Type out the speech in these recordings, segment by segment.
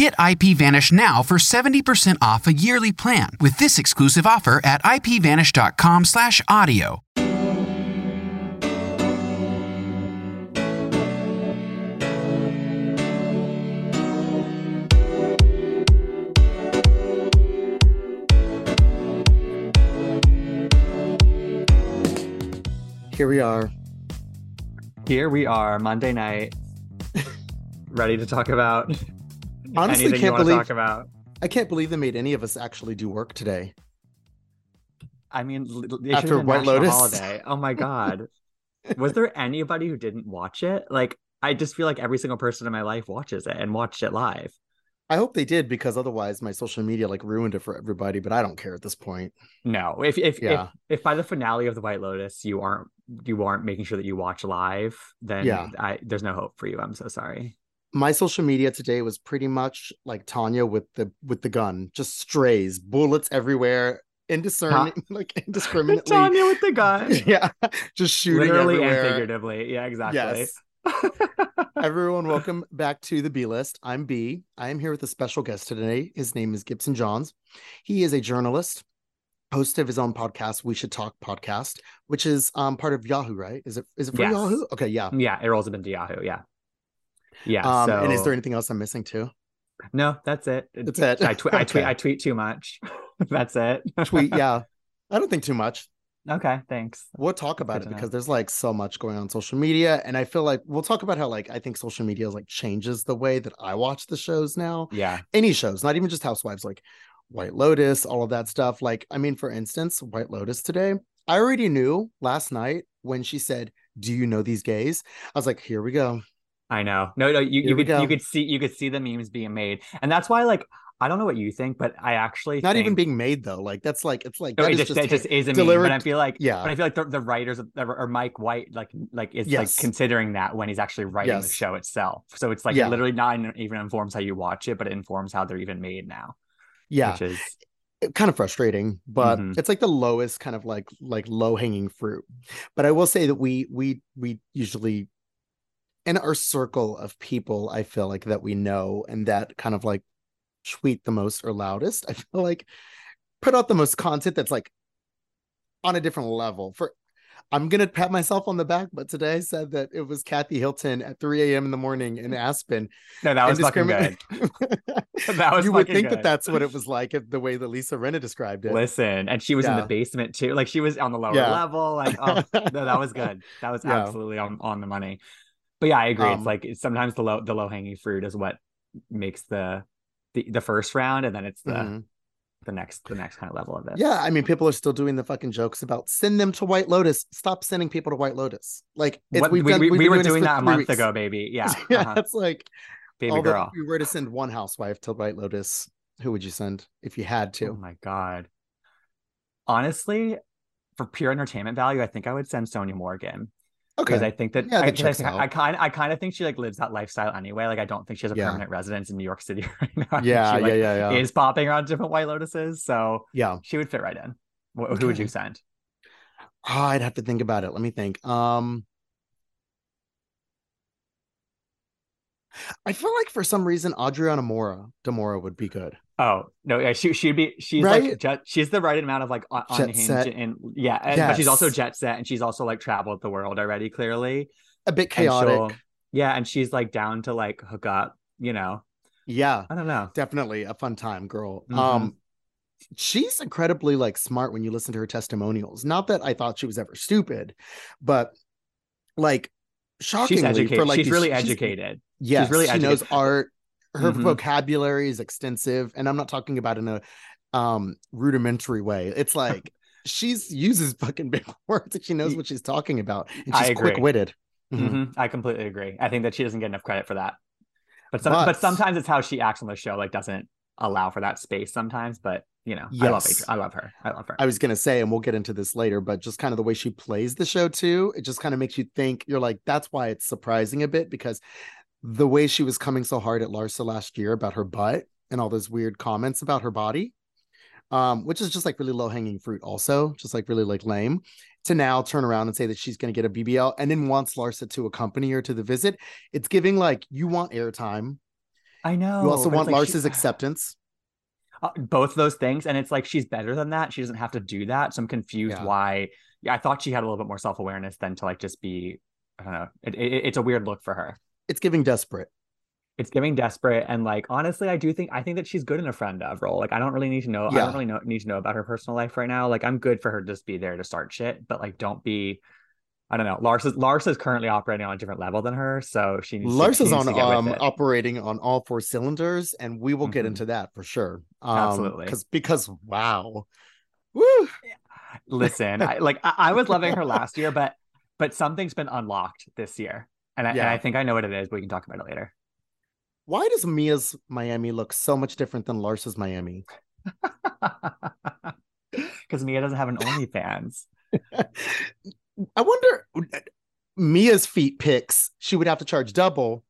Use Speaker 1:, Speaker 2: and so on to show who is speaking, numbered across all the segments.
Speaker 1: Get IPVanish now for 70% off a yearly plan with this exclusive offer at ipvanish.com/audio.
Speaker 2: Here we are.
Speaker 3: Here we are, Monday night, ready to talk about
Speaker 2: Honestly,
Speaker 3: anything
Speaker 2: can't
Speaker 3: want
Speaker 2: believe
Speaker 3: talk about.
Speaker 2: I can't believe they made any of us actually do work today.
Speaker 3: I mean, l- l-
Speaker 2: After
Speaker 3: should have been
Speaker 2: White
Speaker 3: National
Speaker 2: Lotus?
Speaker 3: holiday. Oh my god, was there anybody who didn't watch it? Like, I just feel like every single person in my life watches it and watched it live.
Speaker 2: I hope they did because otherwise my social media like ruined it for everybody. But I don't care at this point.
Speaker 3: No, if if
Speaker 2: Yeah.
Speaker 3: if, if by the finale of the White Lotus you aren't you aren't making sure that you watch live, then
Speaker 2: Yeah.
Speaker 3: I, there's no hope for you. I'm so sorry.
Speaker 2: My social media today was pretty much like Tanya with the with the gun, just strays, bullets everywhere, indiscernible, like indiscriminately.
Speaker 3: Tanya with the gun,
Speaker 2: yeah, just shooting
Speaker 3: literally and
Speaker 2: everywhere.
Speaker 3: figuratively. Yeah, exactly.
Speaker 2: Yes. Everyone, welcome back to the B List. I'm B. I am here with a special guest today. His name is Gibson Johns. He is a journalist, host of his own podcast, We Should Talk podcast, which is um part of Yahoo, right? Is it is it for
Speaker 3: Yes.
Speaker 2: Yahoo? Okay, yeah.
Speaker 3: yeah, it rolls up into Yahoo. Yeah, yeah.
Speaker 2: Um,
Speaker 3: so...
Speaker 2: and is there anything else I'm missing too?
Speaker 3: No, that's it.
Speaker 2: That's it.
Speaker 3: I, tw- I tweet. I tweet too much. that's it.
Speaker 2: Tweet, yeah. I don't think too much.
Speaker 3: Okay, thanks.
Speaker 2: We'll talk about it
Speaker 3: know.
Speaker 2: because there's like so much going on social media, and I feel like we'll talk about how like I think social media is like changes the way that I watch the shows now.
Speaker 3: Yeah,
Speaker 2: any shows, not even just Housewives, like White Lotus, all of that stuff. Like, I mean, for instance, White Lotus today, I already knew last night when she said, Do you know these gays? I was like, Here we go.
Speaker 3: I know. No, no. You,
Speaker 2: Here
Speaker 3: you could
Speaker 2: go.
Speaker 3: you could see you could see the memes being made, and that's why like I don't know what you think, but I actually
Speaker 2: Not even being made though. Like, that's like, it's like,
Speaker 3: No, it
Speaker 2: is
Speaker 3: just, it just is a meme,
Speaker 2: delivered-
Speaker 3: but I feel like
Speaker 2: yeah.
Speaker 3: but I feel like the, the writers or Mike White like like is
Speaker 2: Yes.
Speaker 3: like considering that when he's actually writing the show itself. So it's like
Speaker 2: Yeah.
Speaker 3: it literally not even informs how you watch it, but it informs how they're even made now.
Speaker 2: yeah,
Speaker 3: which is
Speaker 2: kind of frustrating, but
Speaker 3: Mhm.
Speaker 2: it's like the lowest kind of like, like low hanging fruit. But I will say that we, we, we usually, in our circle of people, I feel like that we know and that kind of like tweet the most or loudest. I feel like put out the most content that's like on a different level. For I'm gonna pat myself on the back, but today I said that it was Kathy Hilton at 3 a.m. in the morning in Aspen.
Speaker 3: no, that was fucking good. That was
Speaker 2: you would think that that's what it was like, the way that Lisa Rinna described it.
Speaker 3: Listen, and she was in the basement too. Like she was on the lower
Speaker 2: Yeah.
Speaker 3: level. Like, oh, no, that was good. That was
Speaker 2: Yeah.
Speaker 3: absolutely on, on the money. But yeah, I agree.
Speaker 2: Um,
Speaker 3: it's like it's sometimes the low the low hanging fruit is what makes the, the the first round, and then it's the
Speaker 2: Mhm.
Speaker 3: the next the next kind of level of it.
Speaker 2: Yeah, I mean, people are still doing the fucking jokes about send them to White Lotus. Stop sending people to White Lotus. Like it's,
Speaker 3: What, we,
Speaker 2: done,
Speaker 3: we, we were doing that a month
Speaker 2: weeks.
Speaker 3: ago, baby. Yeah,
Speaker 2: yeah,
Speaker 3: uh-huh.
Speaker 2: it's like
Speaker 3: baby
Speaker 2: although
Speaker 3: girl.
Speaker 2: If you were to send one housewife to White Lotus, who would you send if you had to?
Speaker 3: Oh my god. Honestly, for pure entertainment value, I think I would send Sonja Morgan. Because I think that
Speaker 2: Yeah,
Speaker 3: I,
Speaker 2: that
Speaker 3: I,
Speaker 2: checks
Speaker 3: think,
Speaker 2: out.
Speaker 3: I kind I kind of think she like lives that lifestyle anyway. Like I don't think she has a
Speaker 2: Yeah.
Speaker 3: permanent residence in New York City right now.
Speaker 2: Yeah,
Speaker 3: she, like,
Speaker 2: yeah, yeah, yeah,
Speaker 3: Is popping around different White Lotuses, so
Speaker 2: yeah.
Speaker 3: she would fit right in. Wh- Who would you send?
Speaker 2: Oh, I'd have to think about it. Let me think. Um, I feel like for some reason Adriana Mora de Moura would be good.
Speaker 3: Oh no, yeah, she she'd be she's
Speaker 2: Right?
Speaker 3: like jet, she's the right amount of like
Speaker 2: on,
Speaker 3: unhinged
Speaker 2: set.
Speaker 3: and yeah, and, but she's also jet set and she's also like traveled the world already clearly.
Speaker 2: A bit
Speaker 3: And
Speaker 2: chaotic.
Speaker 3: Yeah, and she's like down to like hook up, you know.
Speaker 2: Yeah,
Speaker 3: I don't know.
Speaker 2: definitely a fun time, girl.
Speaker 3: Mhm.
Speaker 2: Um, she's incredibly like smart when you listen to her testimonials. Not that I thought she was ever stupid, but like shockingly
Speaker 3: She's educated.
Speaker 2: for like
Speaker 3: she's
Speaker 2: these-
Speaker 3: really educated.
Speaker 2: Yes,
Speaker 3: really
Speaker 2: she knows
Speaker 3: educated.
Speaker 2: art. Her
Speaker 3: Mhm.
Speaker 2: vocabulary is extensive, and I'm not talking about in a um rudimentary way. It's like she's uses fucking big words and she knows what she's talking about, and she's
Speaker 3: agree.
Speaker 2: quick-witted. Mhm.
Speaker 3: Mhm, I completely agree. I think that she doesn't get enough credit for that. But some,
Speaker 2: But-
Speaker 3: but sometimes it's how she acts on the show. Like doesn't allow for that space sometimes. But you know, I love
Speaker 2: Yes.
Speaker 3: I love her. I love her.
Speaker 2: I was gonna say, and we'll get into this later, but just kind of the way she plays the show too, it just kind of makes you think. You're like, that's why it's surprising a bit because the way she was coming so hard at Larsa last year about her butt and all those weird comments about her body, um, which is just like really low hanging fruit, also just like really like lame. To now turn around and say that she's going to get a BBL and then wants Larsa to accompany her to the visit. It's giving like you want airtime.
Speaker 3: I know.
Speaker 2: You also want
Speaker 3: like she-
Speaker 2: Larsa's acceptance.
Speaker 3: Uh, both those things and it's like she's better than that she doesn't have to do that so i'm confused
Speaker 2: Yeah.
Speaker 3: why yeah i thought she had a little bit more self-awareness than to like just be i don't know it, it, it's a weird look for her
Speaker 2: It's giving desperate.
Speaker 3: it's giving desperate and like honestly i do think i think that she's good in a friend of role like i don't really need to know
Speaker 2: Yeah.
Speaker 3: i don't really know, need to know about her personal life right now like i'm good for her to just be there to start shit but like don't be i don't know lars is lars is currently operating on a different level than her so she needs to-
Speaker 2: Lars
Speaker 3: she
Speaker 2: is
Speaker 3: needs
Speaker 2: on
Speaker 3: get
Speaker 2: um operating on all four cylinders, and we will get
Speaker 3: Mhm.
Speaker 2: into that for sure. Um,
Speaker 3: Absolutely.
Speaker 2: because because wow, woo,
Speaker 3: listen I, like I, I was loving her last year but but something's been unlocked this year and I, and
Speaker 2: Yeah.
Speaker 3: I think i know what it is but we can talk about it later
Speaker 2: why does Mia's Miami look so much different than Lars's Miami?
Speaker 3: because mia doesn't have an onlyfans
Speaker 2: I wonder. Mia's feet picks, she would have to charge double.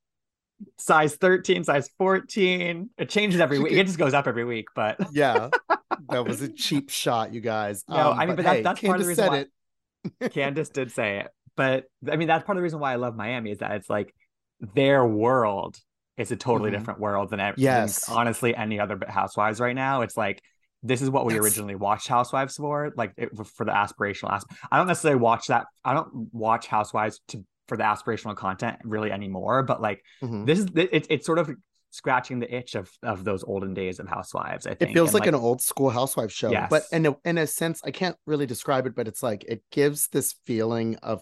Speaker 3: size 13 size 14 it changes every
Speaker 2: She
Speaker 3: week
Speaker 2: could-
Speaker 3: it just goes up every week but
Speaker 2: Yeah, that was a cheap shot, you guys. Um,
Speaker 3: No, I mean, but that-
Speaker 2: hey,
Speaker 3: that's part of the reason
Speaker 2: said
Speaker 3: why-
Speaker 2: it.
Speaker 3: candace did say it but i mean that's part of the reason why i love miami is that it's like their world is a totally
Speaker 2: Mhm.
Speaker 3: different world than, ev- than
Speaker 2: Yes.
Speaker 3: honestly any other but housewives right now it's like this is what we
Speaker 2: That's-
Speaker 3: originally watched housewives for like it, for the aspirational aspect. i don't necessarily watch that i don't watch housewives to for the aspirational content really anymore but like
Speaker 2: Mhm.
Speaker 3: this is it, it's sort of scratching the itch of of those olden days of housewives i think
Speaker 2: It feels
Speaker 3: And,
Speaker 2: like, an old school housewife show, but in a, in a sense, I can't really describe it, but it's like it gives this feeling of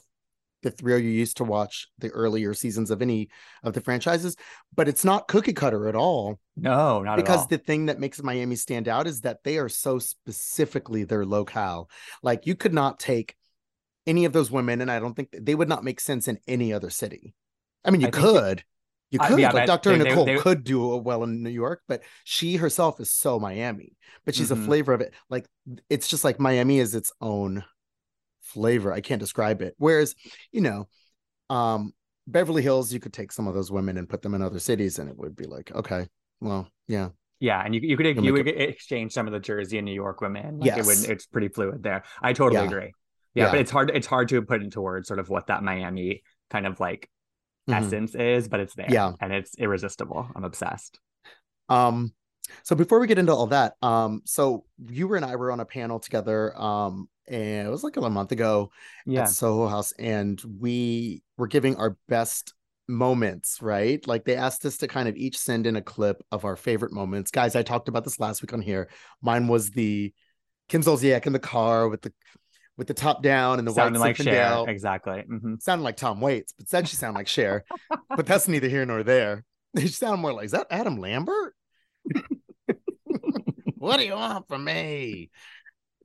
Speaker 2: the thrill you used to watch the earlier seasons of any of the franchises, but it's not cookie cutter at all.
Speaker 3: no not
Speaker 2: because
Speaker 3: at all.
Speaker 2: the thing that makes Miami stand out is that they are so specifically their locale. Like you could not take any of those women, and I don't think they would not make sense in any other city. I mean, you
Speaker 3: I
Speaker 2: could. You
Speaker 3: I-
Speaker 2: could,
Speaker 3: yeah,
Speaker 2: like Dr.
Speaker 3: they-
Speaker 2: Nicole
Speaker 3: they-
Speaker 2: could do well in New York, but she herself is so Miami. But she's
Speaker 3: Mhm.
Speaker 2: a flavor of it. Like it's just like Miami is its own flavor. I can't describe it. Whereas, you know, um, Beverly Hills, you could take some of those women and put them in other cities, and it would be like, okay, well, yeah,
Speaker 3: Yeah, and you you could you would exchange some of the Jersey and New York women. Like it would, it's pretty fluid there. I totally
Speaker 2: Yeah.
Speaker 3: agree. Yeah,
Speaker 2: Yeah.
Speaker 3: but it's hard it's hard to put into words sort of what that Miami kind of like
Speaker 2: Mhm.
Speaker 3: essence is, but it's there.
Speaker 2: Yeah.
Speaker 3: and it's irresistible. I'm obsessed.
Speaker 2: Um, so before we get into all that, um, so you and I were on a panel together, um, and it was like a month ago
Speaker 3: Yeah,
Speaker 2: at Soho House, and we were giving our best moments, right? Like they asked us to kind of each send in a clip of our favorite moments. Guys, I talked about this last week on here. Mine was the Kim Zolciak in the car with the with the top down and the
Speaker 3: sounding
Speaker 2: white
Speaker 3: like. Cher. Exactly. hmm
Speaker 2: Sounded like Tom Waits, but said she sounded like Cher. but that's neither here nor there. They sound more like, is that Adam Lambert? what do you want from me?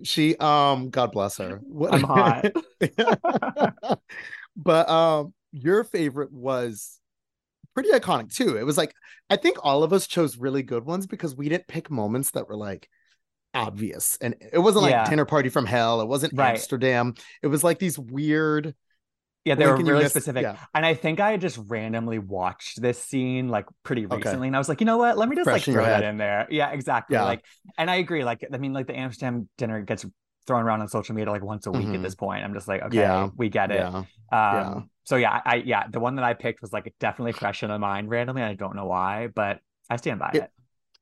Speaker 2: She um, God bless her. What-
Speaker 3: I'm hot.
Speaker 2: but um, your favorite was pretty iconic too. It was like I think all of us chose really good ones because we didn't pick moments that were like obvious and it wasn't like
Speaker 3: Yeah.
Speaker 2: dinner party from hell it wasn't
Speaker 3: Right.
Speaker 2: amsterdam it was like these weird
Speaker 3: Yeah, they were really
Speaker 2: miss-
Speaker 3: specific.
Speaker 2: yeah.
Speaker 3: And I think I just randomly watched this scene like pretty
Speaker 2: Okay.
Speaker 3: recently. And I was like, you know what? Let me just
Speaker 2: Fresh
Speaker 3: like throw that in there. Yeah, exactly.
Speaker 2: Yeah.
Speaker 3: Like, and I agree. Like, I mean, like the Amsterdam dinner gets thrown around on social media like once a week
Speaker 2: Mhm.
Speaker 3: at this point. I'm just like, okay,
Speaker 2: Yeah.
Speaker 3: we get it.
Speaker 2: yeah
Speaker 3: Um,
Speaker 2: Yeah.
Speaker 3: so yeah, I yeah, the one that I picked was like definitely fresh in my mind randomly. I don't know why, but I stand by it.
Speaker 2: It,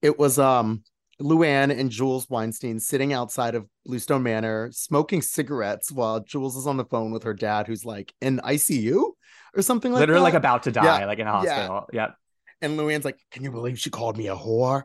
Speaker 2: it was um Luann and Jules Wainstein sitting outside of Bluestone Manor smoking cigarettes while Jules is on the phone with her dad, who's like in ICU or something like that.
Speaker 3: Literally
Speaker 2: that.
Speaker 3: like about to die,
Speaker 2: Yeah,
Speaker 3: like in a
Speaker 2: yeah.
Speaker 3: hospital. Yep.
Speaker 2: And Luann's like, "Can you believe she called me a whore?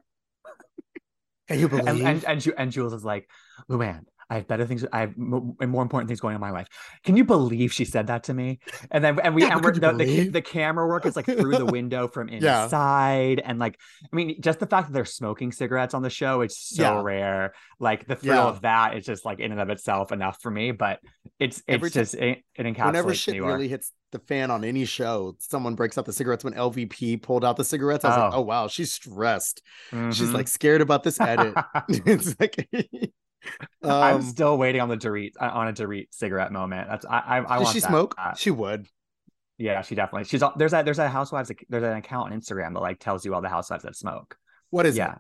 Speaker 2: Can you believe?"
Speaker 3: And and and, and Jules is like, Luann, I have better things. I have m- more important things going on in my life. Can you believe she said that to me? And then and we
Speaker 2: Yeah,
Speaker 3: and we're, the, the the camera work is like through the window from
Speaker 2: Yeah.
Speaker 3: inside, and like I mean, just the fact that they're smoking cigarettes on the show, it's so
Speaker 2: Yeah.
Speaker 3: rare. Like the thrill
Speaker 2: Yeah.
Speaker 3: of that is just like in and of itself enough for me. But it's it's
Speaker 2: Every
Speaker 3: just it, it encapsulates
Speaker 2: Whenever
Speaker 3: New
Speaker 2: shit
Speaker 3: York.
Speaker 2: really hits the fan on any show, someone breaks out the cigarettes. When LVP pulled out the cigarettes, I was like,
Speaker 3: Oh.
Speaker 2: "Oh wow, she's stressed. She's
Speaker 3: Mhm.
Speaker 2: like scared about this edit." it's like,
Speaker 3: I'm
Speaker 2: um,
Speaker 3: still waiting on the Dorit uh, on a Dorit cigarette moment. That's I I, I
Speaker 2: does
Speaker 3: want
Speaker 2: she
Speaker 3: that.
Speaker 2: smoke?
Speaker 3: Uh,
Speaker 2: she would.
Speaker 3: Yeah, she definitely. She's there's a there's a housewives there's an account on Instagram that like tells you all the housewives that smoke.
Speaker 2: What is
Speaker 3: yeah,
Speaker 2: it?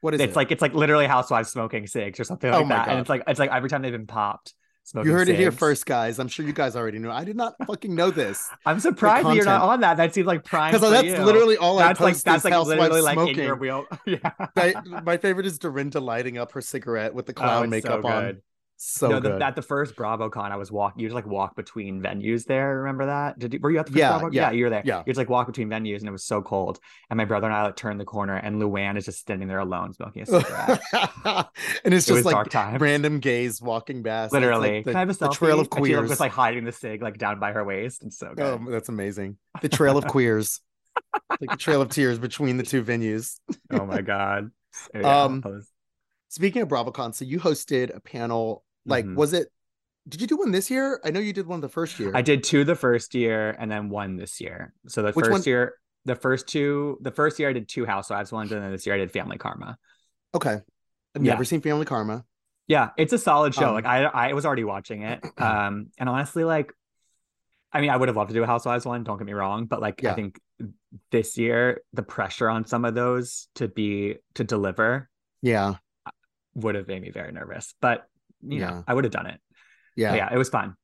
Speaker 2: What is
Speaker 3: it's
Speaker 2: it?
Speaker 3: like it's like literally housewives smoking cigs or something
Speaker 2: Oh
Speaker 3: like
Speaker 2: my
Speaker 3: that. And it's like it's like every time they've been popped.
Speaker 2: You heard it here first, guys. I'm sure you guys already knew. I did not fucking know this
Speaker 3: I'm surprised that you're not on that. That seems like prime
Speaker 2: because that's
Speaker 3: you.
Speaker 2: literally all
Speaker 3: that's
Speaker 2: I
Speaker 3: like
Speaker 2: post
Speaker 3: that's like literally like
Speaker 2: smoking.
Speaker 3: in your wheel. Yeah.
Speaker 2: my, my favorite is Dorinda lighting up her cigarette with the
Speaker 3: Oh,
Speaker 2: clown
Speaker 3: it's
Speaker 2: makeup
Speaker 3: so
Speaker 2: on. So
Speaker 3: no, the, at the first BravoCon, I was walk. You just like walk between venues there. Remember that? Did you? Were you at the first
Speaker 2: Yeah,
Speaker 3: Bravo?
Speaker 2: yeah,
Speaker 3: you were there.
Speaker 2: yeah.
Speaker 3: You just like walk between venues, and it was so cold. And my brother and I like turned the corner, and Luann is just standing there alone smoking a cigarette.
Speaker 2: and it's
Speaker 3: it
Speaker 2: just like
Speaker 3: dark times.
Speaker 2: random gays walking past.
Speaker 3: Literally,
Speaker 2: like the,
Speaker 3: can I have a
Speaker 2: the trail of
Speaker 3: And she, like,
Speaker 2: queers.
Speaker 3: was like hiding the cig like down by her waist, and so good.
Speaker 2: oh, that's amazing. The trail of queers, like the trail of tears between the two venues.
Speaker 3: oh my god. So, yeah,
Speaker 2: Um,
Speaker 3: was-
Speaker 2: Speaking of BravoCon, so you hosted a panel. Like,
Speaker 3: Mhm.
Speaker 2: was it? Did you do one this year? I know you did one the first year.
Speaker 3: I did two the first year, and then one this year. So the
Speaker 2: Which
Speaker 3: first
Speaker 2: one-
Speaker 3: year, the first two, the first year I did two Housewives ones, and then this year I did Family Karma.
Speaker 2: Okay. I've
Speaker 3: Yeah.
Speaker 2: never seen Family Karma.
Speaker 3: Yeah, it's a solid show.
Speaker 2: Um,
Speaker 3: like I I was already watching it. Um and honestly like I mean I would have loved to do a Housewives one, don't get me wrong, but like
Speaker 2: Yeah.
Speaker 3: I think this year the pressure on some of those to be to deliver
Speaker 2: Yeah.
Speaker 3: would have made me very nervous. But you
Speaker 2: Yeah.
Speaker 3: know, I would have done it.
Speaker 2: Yeah.
Speaker 3: But yeah, it was fun.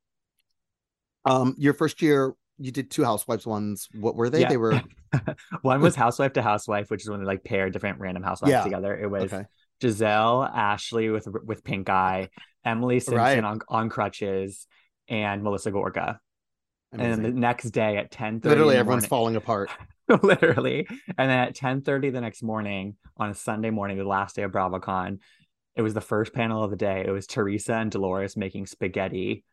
Speaker 2: Um, your first year, you did two Housewives ones. What were they?
Speaker 3: Yeah.
Speaker 2: They were
Speaker 3: one was Housewife to Housewife, which is when they like pair different random housewives
Speaker 2: Yeah.
Speaker 3: together. It was
Speaker 2: okay.
Speaker 3: Gizelle, Ashley with with pink eye, Emily Simpson
Speaker 2: Right.
Speaker 3: on, on crutches, and Melissa Gorga. And then the next day at 10
Speaker 2: Literally, everyone's falling apart.
Speaker 3: literally. And then at 10 30 the next morning on a Sunday morning, the last day of BravoCon, it was the first panel of the day. It was Teresa and Dolores making spaghetti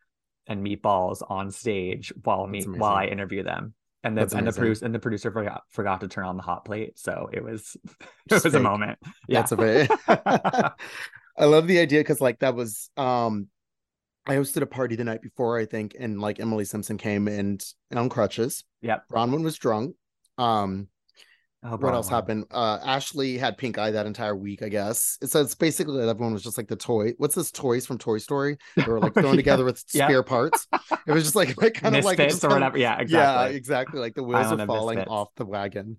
Speaker 3: and meatballs on stage while me while I interview them. And the
Speaker 2: That's
Speaker 3: and the producer and the producer forgot forgot to turn on the hot plate. So it was it was a moment. Yeah.
Speaker 2: That's a bit. I love the idea because like that was um, I hosted a party the night before I think, and like Emily Simpson came and, and on crutches.
Speaker 3: Yep.
Speaker 2: Braunwyn was drunk. Um,
Speaker 3: Oh,
Speaker 2: what else happened? Uh, Ashley had pink eye that entire week, I guess. So it's basically that everyone was just like the toy. What's this toys from Toy Story? They were like thrown
Speaker 3: Yeah.
Speaker 2: together with
Speaker 3: Yeah.
Speaker 2: spare parts. It was just like, like kind of like just
Speaker 3: or whatever. Yeah,
Speaker 2: Yeah,
Speaker 3: exactly.
Speaker 2: exactly. Like the wheels are falling
Speaker 3: Misfits.
Speaker 2: off the wagon.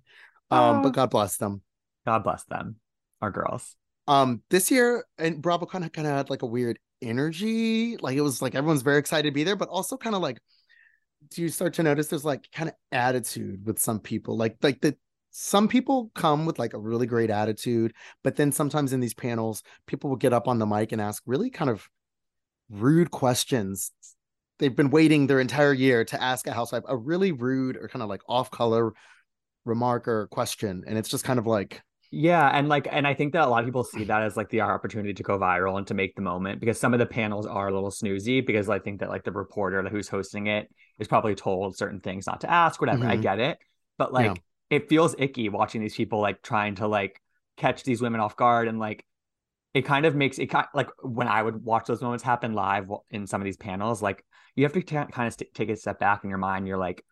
Speaker 2: Um,
Speaker 3: Oh.
Speaker 2: but God bless them.
Speaker 3: God bless them. Our girls.
Speaker 2: Um, this year and Bravo kind of kind of had like a weird energy. Like it was like everyone's very excited to be there, but also kind of like do you start to notice there's like kind of attitude with some people? Like like the some people come with like a really great attitude, but then sometimes in these panels, people will get up on the mic and ask really kind of rude questions. They've been waiting their entire year to ask a housewife a really rude or kind of like off color remark or question. And it's just kind of like,
Speaker 3: Yeah, and like, and I think that a lot of people see that as like the opportunity to go viral and to make the moment because some of the panels are a little snoozy because I think that like the reporter who's hosting it is probably told certain things not to ask, whatever. I
Speaker 2: Mhm.
Speaker 3: get it, but like,
Speaker 2: Yeah.
Speaker 3: It feels icky watching these people like trying to like catch these women off guard and like it kind of makes it kind like when I would watch those moments happen live in some of these panels, like you have to ta- kind of st- take a step back in your mind. You're like,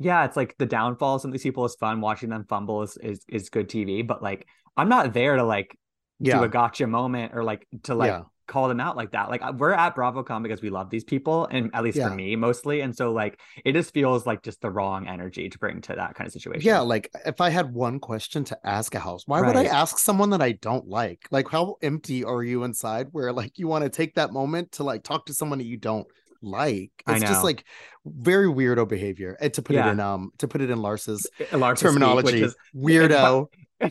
Speaker 3: yeah, it's like the downfall of some of these people is fun. Watching them fumble is is, is good TV, but like I'm not there to like
Speaker 2: yeah,
Speaker 3: do a gotcha moment or like to like
Speaker 2: Yeah.
Speaker 3: Call them out like that. Like we're at BravoCon because we love these people, and at least
Speaker 2: Yeah.
Speaker 3: for me mostly. And so like it just feels like just the wrong energy to bring to that kind of situation.
Speaker 2: Yeah, like if I had one question to ask a house, why would I ask someone that I don't like? Like, how empty are you inside where like you want to take that moment to like talk to someone that you don't like.
Speaker 3: I
Speaker 2: It's just like very weirdo behavior. And to put
Speaker 3: Yeah.
Speaker 2: it in um to put it in Lars's
Speaker 3: Larsa speak,
Speaker 2: terminology,
Speaker 3: which is
Speaker 2: weirdo.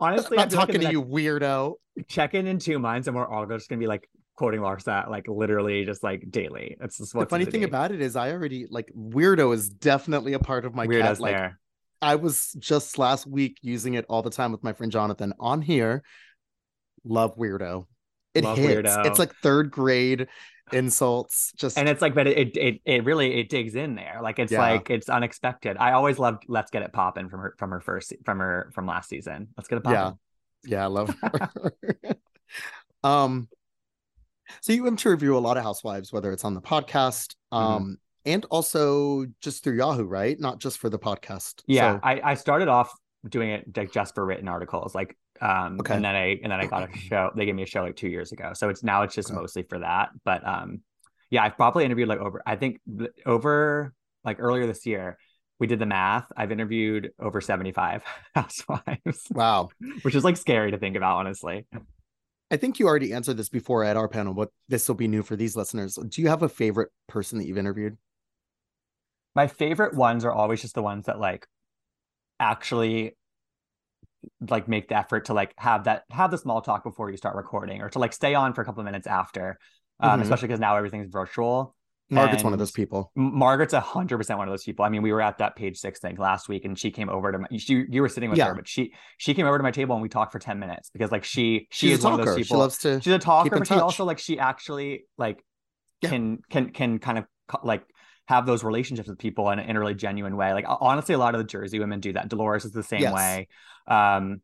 Speaker 3: honestly,
Speaker 2: I'm
Speaker 3: I
Speaker 2: not
Speaker 3: feel like in
Speaker 2: talking to you, weirdo.
Speaker 3: Check in in two months, and we're all just gonna be like quoting Larsa like literally just like daily. It's just
Speaker 2: The funny thing about it is I already like weirdo is definitely a part of my
Speaker 3: weirdos
Speaker 2: cat. Like
Speaker 3: there.
Speaker 2: I was just last week using it all the time with my friend Jonathan on here. Love weirdo. It
Speaker 3: Love
Speaker 2: hits.
Speaker 3: weirdo.
Speaker 2: It's like third grade insults. Just
Speaker 3: and it's like but it, it it really it digs in there like it's
Speaker 2: Yeah.
Speaker 3: like it's unexpected i always loved let's get it poppin' from her from her first from her from last season let's get it poppin'.
Speaker 2: Yeah. yeah, I love her. um so you interview a lot of housewives, whether it's on the podcast,
Speaker 3: Mm-hmm.
Speaker 2: um, and also just through Yahoo, right? Not just for the podcast.
Speaker 3: yeah
Speaker 2: So-
Speaker 3: i i started off doing it like just for written articles like um
Speaker 2: Okay.
Speaker 3: and then i and then i got a show they gave me a show like two years ago so it's now it's just
Speaker 2: Okay.
Speaker 3: mostly for that but um yeah i've probably interviewed like over i think over like earlier this year we did the math i've interviewed over 75 housewives
Speaker 2: wow.
Speaker 3: which is like scary to think about honestly
Speaker 2: I think you already answered this before at our panel, but this will be new for these listeners. Do you have a favorite person that you've interviewed?
Speaker 3: my favorite ones are always just the ones that like actually like make the effort to like have that have the small talk before you start recording or to like stay on for a couple of minutes after um
Speaker 2: Mhm.
Speaker 3: especially because now everything's virtual
Speaker 2: Margaret's one of those people.
Speaker 3: Margaret's a hundred percent one of those people. I mean, we were at that page six thing last week, and she came over to my. She, you were sitting with
Speaker 2: Yeah.
Speaker 3: her, but she she came over to my table and we talked for ten minutes because like she she
Speaker 2: She's
Speaker 3: is
Speaker 2: a
Speaker 3: one of those
Speaker 2: talker. She loves to
Speaker 3: she's a talker, but she also like she actually like
Speaker 2: Yeah.
Speaker 3: can can can kind of like have those relationships with people in, in a really genuine way. Like honestly, a lot of the Jersey women do that. Dolores is the same
Speaker 2: Yes.
Speaker 3: way. Um,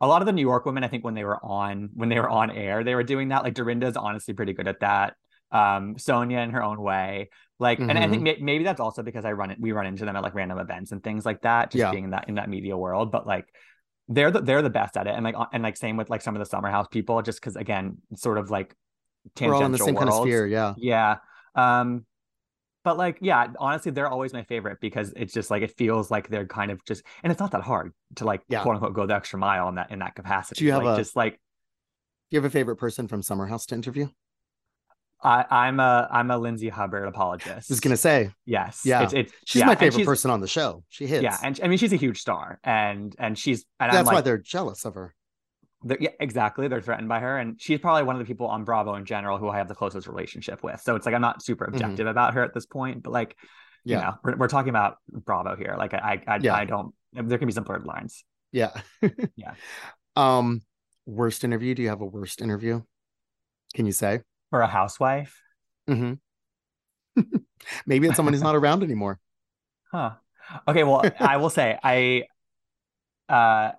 Speaker 3: a lot of the New York women, I think, when they were on when they were on air, they were doing that. Like Dorinda's honestly pretty good at that. Um, Sonja in her own way. Like, and I
Speaker 2: Mm-hmm.
Speaker 3: think may- maybe that's also because I run it. We run into them at like random events and things like that. Just
Speaker 2: Yeah.
Speaker 3: being in that in that media world, but like they're the they're the best at it. And like and like same with like some of the summer house people, just because again, sort of like
Speaker 2: We're all in the
Speaker 3: tangential
Speaker 2: same kind of sphere. Yeah.
Speaker 3: Yeah. Um, but like, yeah, honestly, they're always my favorite because it's just like it feels like they're kind of just, and it's not that hard to like
Speaker 2: Yeah.
Speaker 3: quote unquote go the extra mile in that in that capacity.
Speaker 2: Do you have
Speaker 3: like,
Speaker 2: a-
Speaker 3: just like
Speaker 2: Do you have a favorite person from Summer House to interview?
Speaker 3: I, I'm a I'm a Lindsay Hubbard apologist.
Speaker 2: I was gonna say
Speaker 3: yes,
Speaker 2: Yeah.
Speaker 3: it's, it's
Speaker 2: she's
Speaker 3: yeah,
Speaker 2: my favorite
Speaker 3: she's-
Speaker 2: person on the show. She hits.
Speaker 3: Yeah, and I mean she's a huge star, and and she's and I'm
Speaker 2: that's why they're jealous of her.
Speaker 3: They're- yeah, exactly. They're threatened by her, and she's probably one of the people on Bravo in general who I have the closest relationship with. So it's like I'm not super
Speaker 2: Mhm.
Speaker 3: objective about her at this point, but like, you
Speaker 2: Yeah.
Speaker 3: know, we're, we're talking about Bravo here. Like I, I,
Speaker 2: Yeah.
Speaker 3: I don't. There can be some blurred lines.
Speaker 2: Yeah.
Speaker 3: Yeah.
Speaker 2: Um, worst interview. Do you have a worst interview? Can you say?
Speaker 3: For a housewife,
Speaker 2: Mm-hmm. Maybe it's someone who's not around anymore.
Speaker 3: huh? Okay, well, I will say I, uh,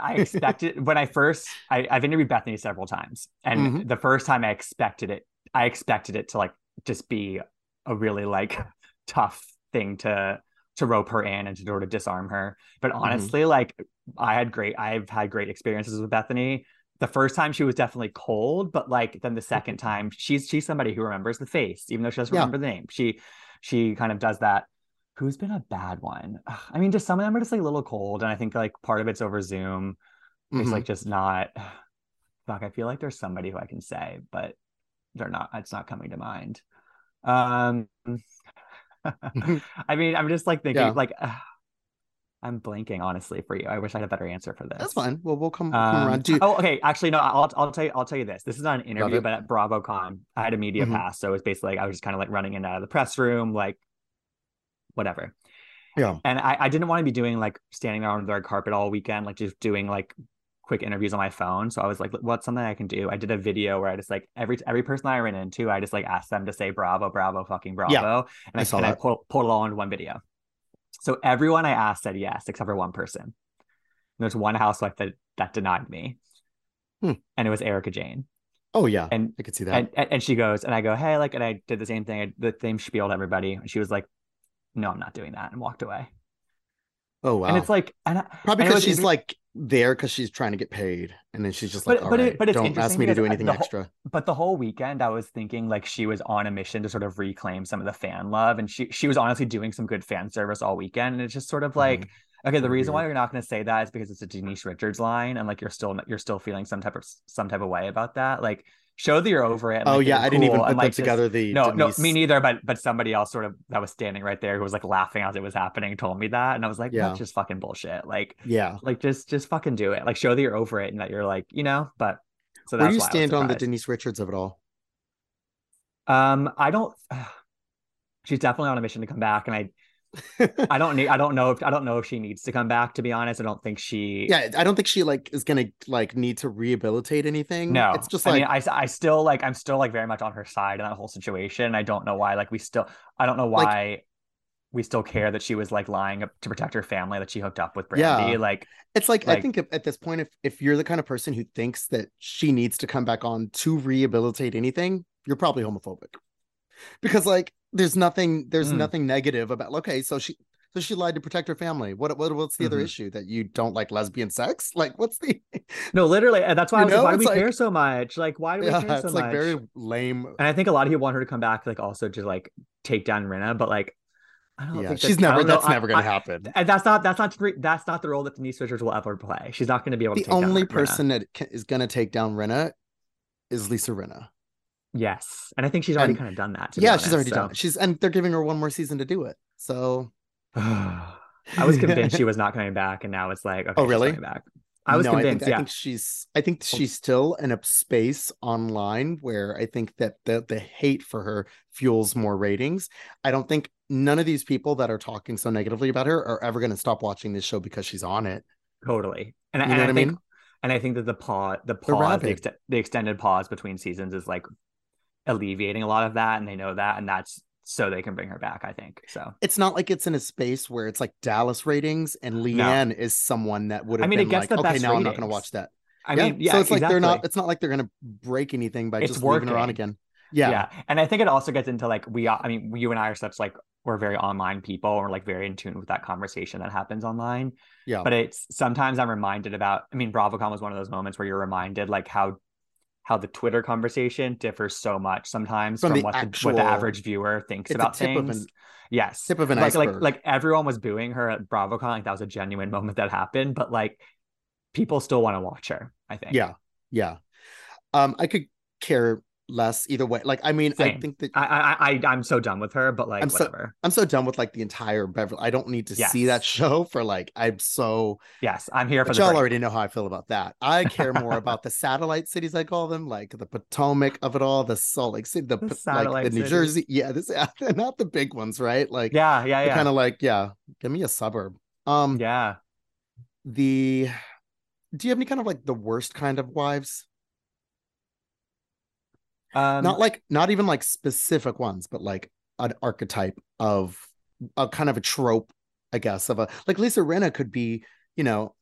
Speaker 3: I expected when I first I, I've interviewed Bethany several times, and
Speaker 2: Mhm.
Speaker 3: the first time I expected it, I expected it to like just be a really like tough thing to to rope her in and to sort of disarm her. But
Speaker 2: Mm-hmm.
Speaker 3: honestly, like I had great, I've had great experiences with Bethany. The first time she was definitely cold, but like then the second time she's she's somebody who remembers the face, even though she doesn't
Speaker 2: Yeah.
Speaker 3: remember the name. She she kind of does that. Who's been a bad one? I mean, just some of them are just like a little cold, and I think like part of it's over Zoom. It's
Speaker 2: Mhm.
Speaker 3: like just not. Fuck, I feel like there's somebody who I can say, but they're not. It's not coming to mind. Um, I mean, I'm just like thinking
Speaker 2: Yeah.
Speaker 3: like. ugh, I'm blanking honestly for you. I wish I had a better answer for this.
Speaker 2: That's fine. Well, we'll come, we'll come
Speaker 3: Um,
Speaker 2: around. Do
Speaker 3: oh, okay. Actually, no. I'll I'll tell you. I'll tell you this. This is not an interview, but at BravoCon, I had a media
Speaker 2: Mhm.
Speaker 3: pass, so it was basically like I was just kind of like running in and out of the press room, like whatever.
Speaker 2: Yeah.
Speaker 3: And I I didn't want to be doing like standing there on the red carpet all weekend, like just doing like quick interviews on my phone. So I was like, what's something I can do? I did a video where I just like every every person I ran into, I just like asked them to say Bravo, Bravo, fucking Bravo,
Speaker 2: Yeah,
Speaker 3: and I,
Speaker 2: I saw
Speaker 3: and I
Speaker 2: that.
Speaker 3: pulled pulled it all into one video. So everyone I asked said yes, except for one person. And there's one housewife that that denied me,
Speaker 2: Hmm.
Speaker 3: and it was Erika Jayne.
Speaker 2: Oh yeah,
Speaker 3: And
Speaker 2: I could see that.
Speaker 3: and, and and she goes, and I go, hey, like, and I did the same thing, I, the same spiel to everybody, and she was like, no, I'm not doing that, and walked away.
Speaker 2: oh wow.
Speaker 3: And it's like, and I,
Speaker 2: Probably because she's
Speaker 3: inter-
Speaker 2: like there because she's trying to get paid, and then she's just
Speaker 3: But-
Speaker 2: like, "All
Speaker 3: but it- but it's
Speaker 2: don't ask me to do anything
Speaker 3: whole-
Speaker 2: extra."
Speaker 3: but the whole weekend I was thinking like she was on a mission to sort of reclaim some of the fan love, and she she was honestly doing some good fan service all weekend, and it's just sort of like.
Speaker 2: Mm-hmm.
Speaker 3: Okay, the reason why you're not going to say that is because it's a Denise Richards line, and like you're still you're still feeling some type of some type of way about that. Like show that you're over it. and,
Speaker 2: Oh
Speaker 3: like,
Speaker 2: yeah, I didn't even
Speaker 3: cool,
Speaker 2: put
Speaker 3: and, like, just-
Speaker 2: together. The
Speaker 3: no,
Speaker 2: Denise-
Speaker 3: no, me neither. But but somebody else sort of that was standing right there who was like laughing as it was happening told me that, and I was like,
Speaker 2: Yeah.
Speaker 3: that's just fucking bullshit. Like
Speaker 2: Yeah.
Speaker 3: like just just fucking do it. Like show that you're over it and that you're like you know. But so
Speaker 2: Where
Speaker 3: that's
Speaker 2: do you stand on the. Denise Richards of it all?
Speaker 3: Um, I don't. She's definitely on a mission to come back, and I I don't need I don't know if I don't know if she needs to come back. To be honest, I don't think she.
Speaker 2: yeah, I don't think she like is gonna like need to rehabilitate anything.
Speaker 3: No,
Speaker 2: it's just
Speaker 3: I
Speaker 2: like
Speaker 3: mean, I, I still like I'm still like very much on her side in that whole situation. I don't know why. Like we still I don't know
Speaker 2: Like-
Speaker 3: why we still care that she was like lying to protect her family that she hooked up with
Speaker 2: Yeah.
Speaker 3: Like
Speaker 2: It's like, I think if, at this point, if if you're the kind of person who thinks that she needs to come back on to rehabilitate anything, you're probably homophobic. Because like there's nothing there's
Speaker 3: Mm.
Speaker 2: nothing negative about okay, so she so she lied to protect her family. What what what's the other
Speaker 3: Mhm.
Speaker 2: issue? That you don't like lesbian sex? Like what's the
Speaker 3: no, literally, and that's why I was like, why do we care so much? Like why do we
Speaker 2: yeah,
Speaker 3: care so much?
Speaker 2: it's like very lame.
Speaker 3: And I think a lot of people want her to come back, like also to like take down Rinna, but like I don't
Speaker 2: Yeah,
Speaker 3: think
Speaker 2: she's never
Speaker 3: know,
Speaker 2: that's never gonna happen.
Speaker 3: And that's not that's not that's not the role that Denise Richards will ever play. She's not going to be able to.
Speaker 2: The
Speaker 3: take down
Speaker 2: only
Speaker 3: Rinna.
Speaker 2: person that ca- gonna take down Rinna is Lisa Rinna.
Speaker 3: Yes, and I think she's already
Speaker 2: And-
Speaker 3: kind of done that.
Speaker 2: Yeah, she's already
Speaker 3: so-
Speaker 2: done it. She's and they're giving her one more season to do it. So
Speaker 3: I was convinced she was not coming back, and now it's like, okay,
Speaker 2: Oh,
Speaker 3: she's
Speaker 2: really?
Speaker 3: coming back. I was
Speaker 2: No,
Speaker 3: convinced.
Speaker 2: I think,
Speaker 3: yeah,
Speaker 2: I think she's I think oh. she's still in a space online where I think that the the hate for her fuels more ratings. I don't think none of these people that are talking so negatively about her are ever going to stop watching this show because she's on it.
Speaker 3: totally. And,
Speaker 2: You
Speaker 3: and
Speaker 2: know
Speaker 3: I
Speaker 2: I
Speaker 3: think,
Speaker 2: mean?
Speaker 3: and I think that the pause, the pause, the, ext- the extended pause between seasons is like alleviating a lot of that, and they know that, and that's so they can bring her back. I think so.
Speaker 2: It's not like it's in a space where it's like Dallas ratings and LeeAnne is someone that would have
Speaker 3: I mean, it
Speaker 2: been
Speaker 3: gets
Speaker 2: like,
Speaker 3: the
Speaker 2: okay,
Speaker 3: best
Speaker 2: now I'm not going to watch that.
Speaker 3: I mean, yeah,
Speaker 2: so it's like they're not. It's not like they're going to break anything by
Speaker 3: It's
Speaker 2: just leaving her on again. Yeah,
Speaker 3: yeah and i think it also gets into like we uh, i mean you and i are such like we're very online people we're like very in tune with that conversation that happens online
Speaker 2: yeah.
Speaker 3: but it's sometimes i'm reminded about i mean bravocon was one of those moments where you're reminded like how how the twitter conversation differs so much sometimes
Speaker 2: From
Speaker 3: from, what, the, what the average viewer thinks about things.
Speaker 2: an-
Speaker 3: yes.
Speaker 2: tip of an
Speaker 3: like, like like everyone was booing her at bravocon like that was a genuine moment that happened but like people still want to watch her i think.
Speaker 2: Yeah, yeah. Um, I could care less either way. Like, I mean, I think that
Speaker 3: I, I I i'm so done with her but like
Speaker 2: I'm so-
Speaker 3: whatever
Speaker 2: I'm so done with like the entire Beverly. I don't need to see that show for like I'm so.
Speaker 3: yes i'm here for
Speaker 2: But y'all
Speaker 3: break.
Speaker 2: already know how I feel about that. I care more about the satellite cities I call them, like the Potomac of it all, the Salt Lake City, the,
Speaker 3: The
Speaker 2: like the New
Speaker 3: cities.
Speaker 2: Jersey. Yeah, this not the big ones, right? Like
Speaker 3: Yeah, yeah, yeah.
Speaker 2: kind of like yeah, give me a suburb. Um,
Speaker 3: yeah.
Speaker 2: the do you have any kind of like the worst kind of wives?
Speaker 3: Um,
Speaker 2: not like not even like specific ones but like an archetype of a kind of a trope i guess of a like lisa rinna could be you know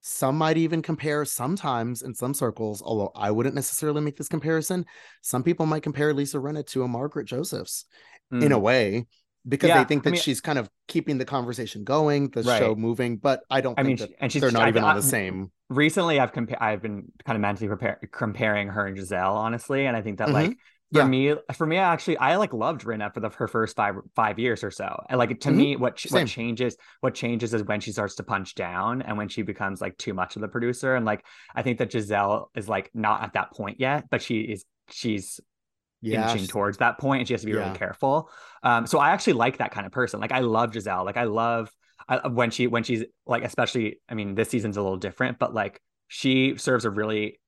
Speaker 2: some might even compare sometimes in some circles although i wouldn't necessarily make this comparison some people might compare lisa rinna to a margaret josephs in a
Speaker 3: mm,
Speaker 2: way because
Speaker 3: Yeah,
Speaker 2: they think
Speaker 3: I
Speaker 2: that
Speaker 3: mean-
Speaker 2: shean kind of keeping the conversation going the
Speaker 3: Right.
Speaker 2: show moving but i don't
Speaker 3: I
Speaker 2: think
Speaker 3: mean,
Speaker 2: that
Speaker 3: and she's
Speaker 2: they're not
Speaker 3: I-
Speaker 2: even on the same
Speaker 3: Recently, I've compa- I've been kind of mentally prepare- comparing her and Gizelle, honestly, and I think that
Speaker 2: Mhm.
Speaker 3: like for
Speaker 2: Yeah.
Speaker 3: me, for me, I actually, I like loved Rinna for the her first five five years or so. And like to
Speaker 2: Mhm.
Speaker 3: me, what
Speaker 2: Same.
Speaker 3: what changes what changes is when she starts to punch down and when she becomes like too much of the producer. And like I think that Gizelle is like not at that point yet, but she is she's
Speaker 2: yeah
Speaker 3: inching towards that point and she has to be
Speaker 2: Yeah.
Speaker 3: really careful um so i actually like that kind of person like i love gizelle like i love I, when she when she's like especially i mean this season's a little different but like she serves a really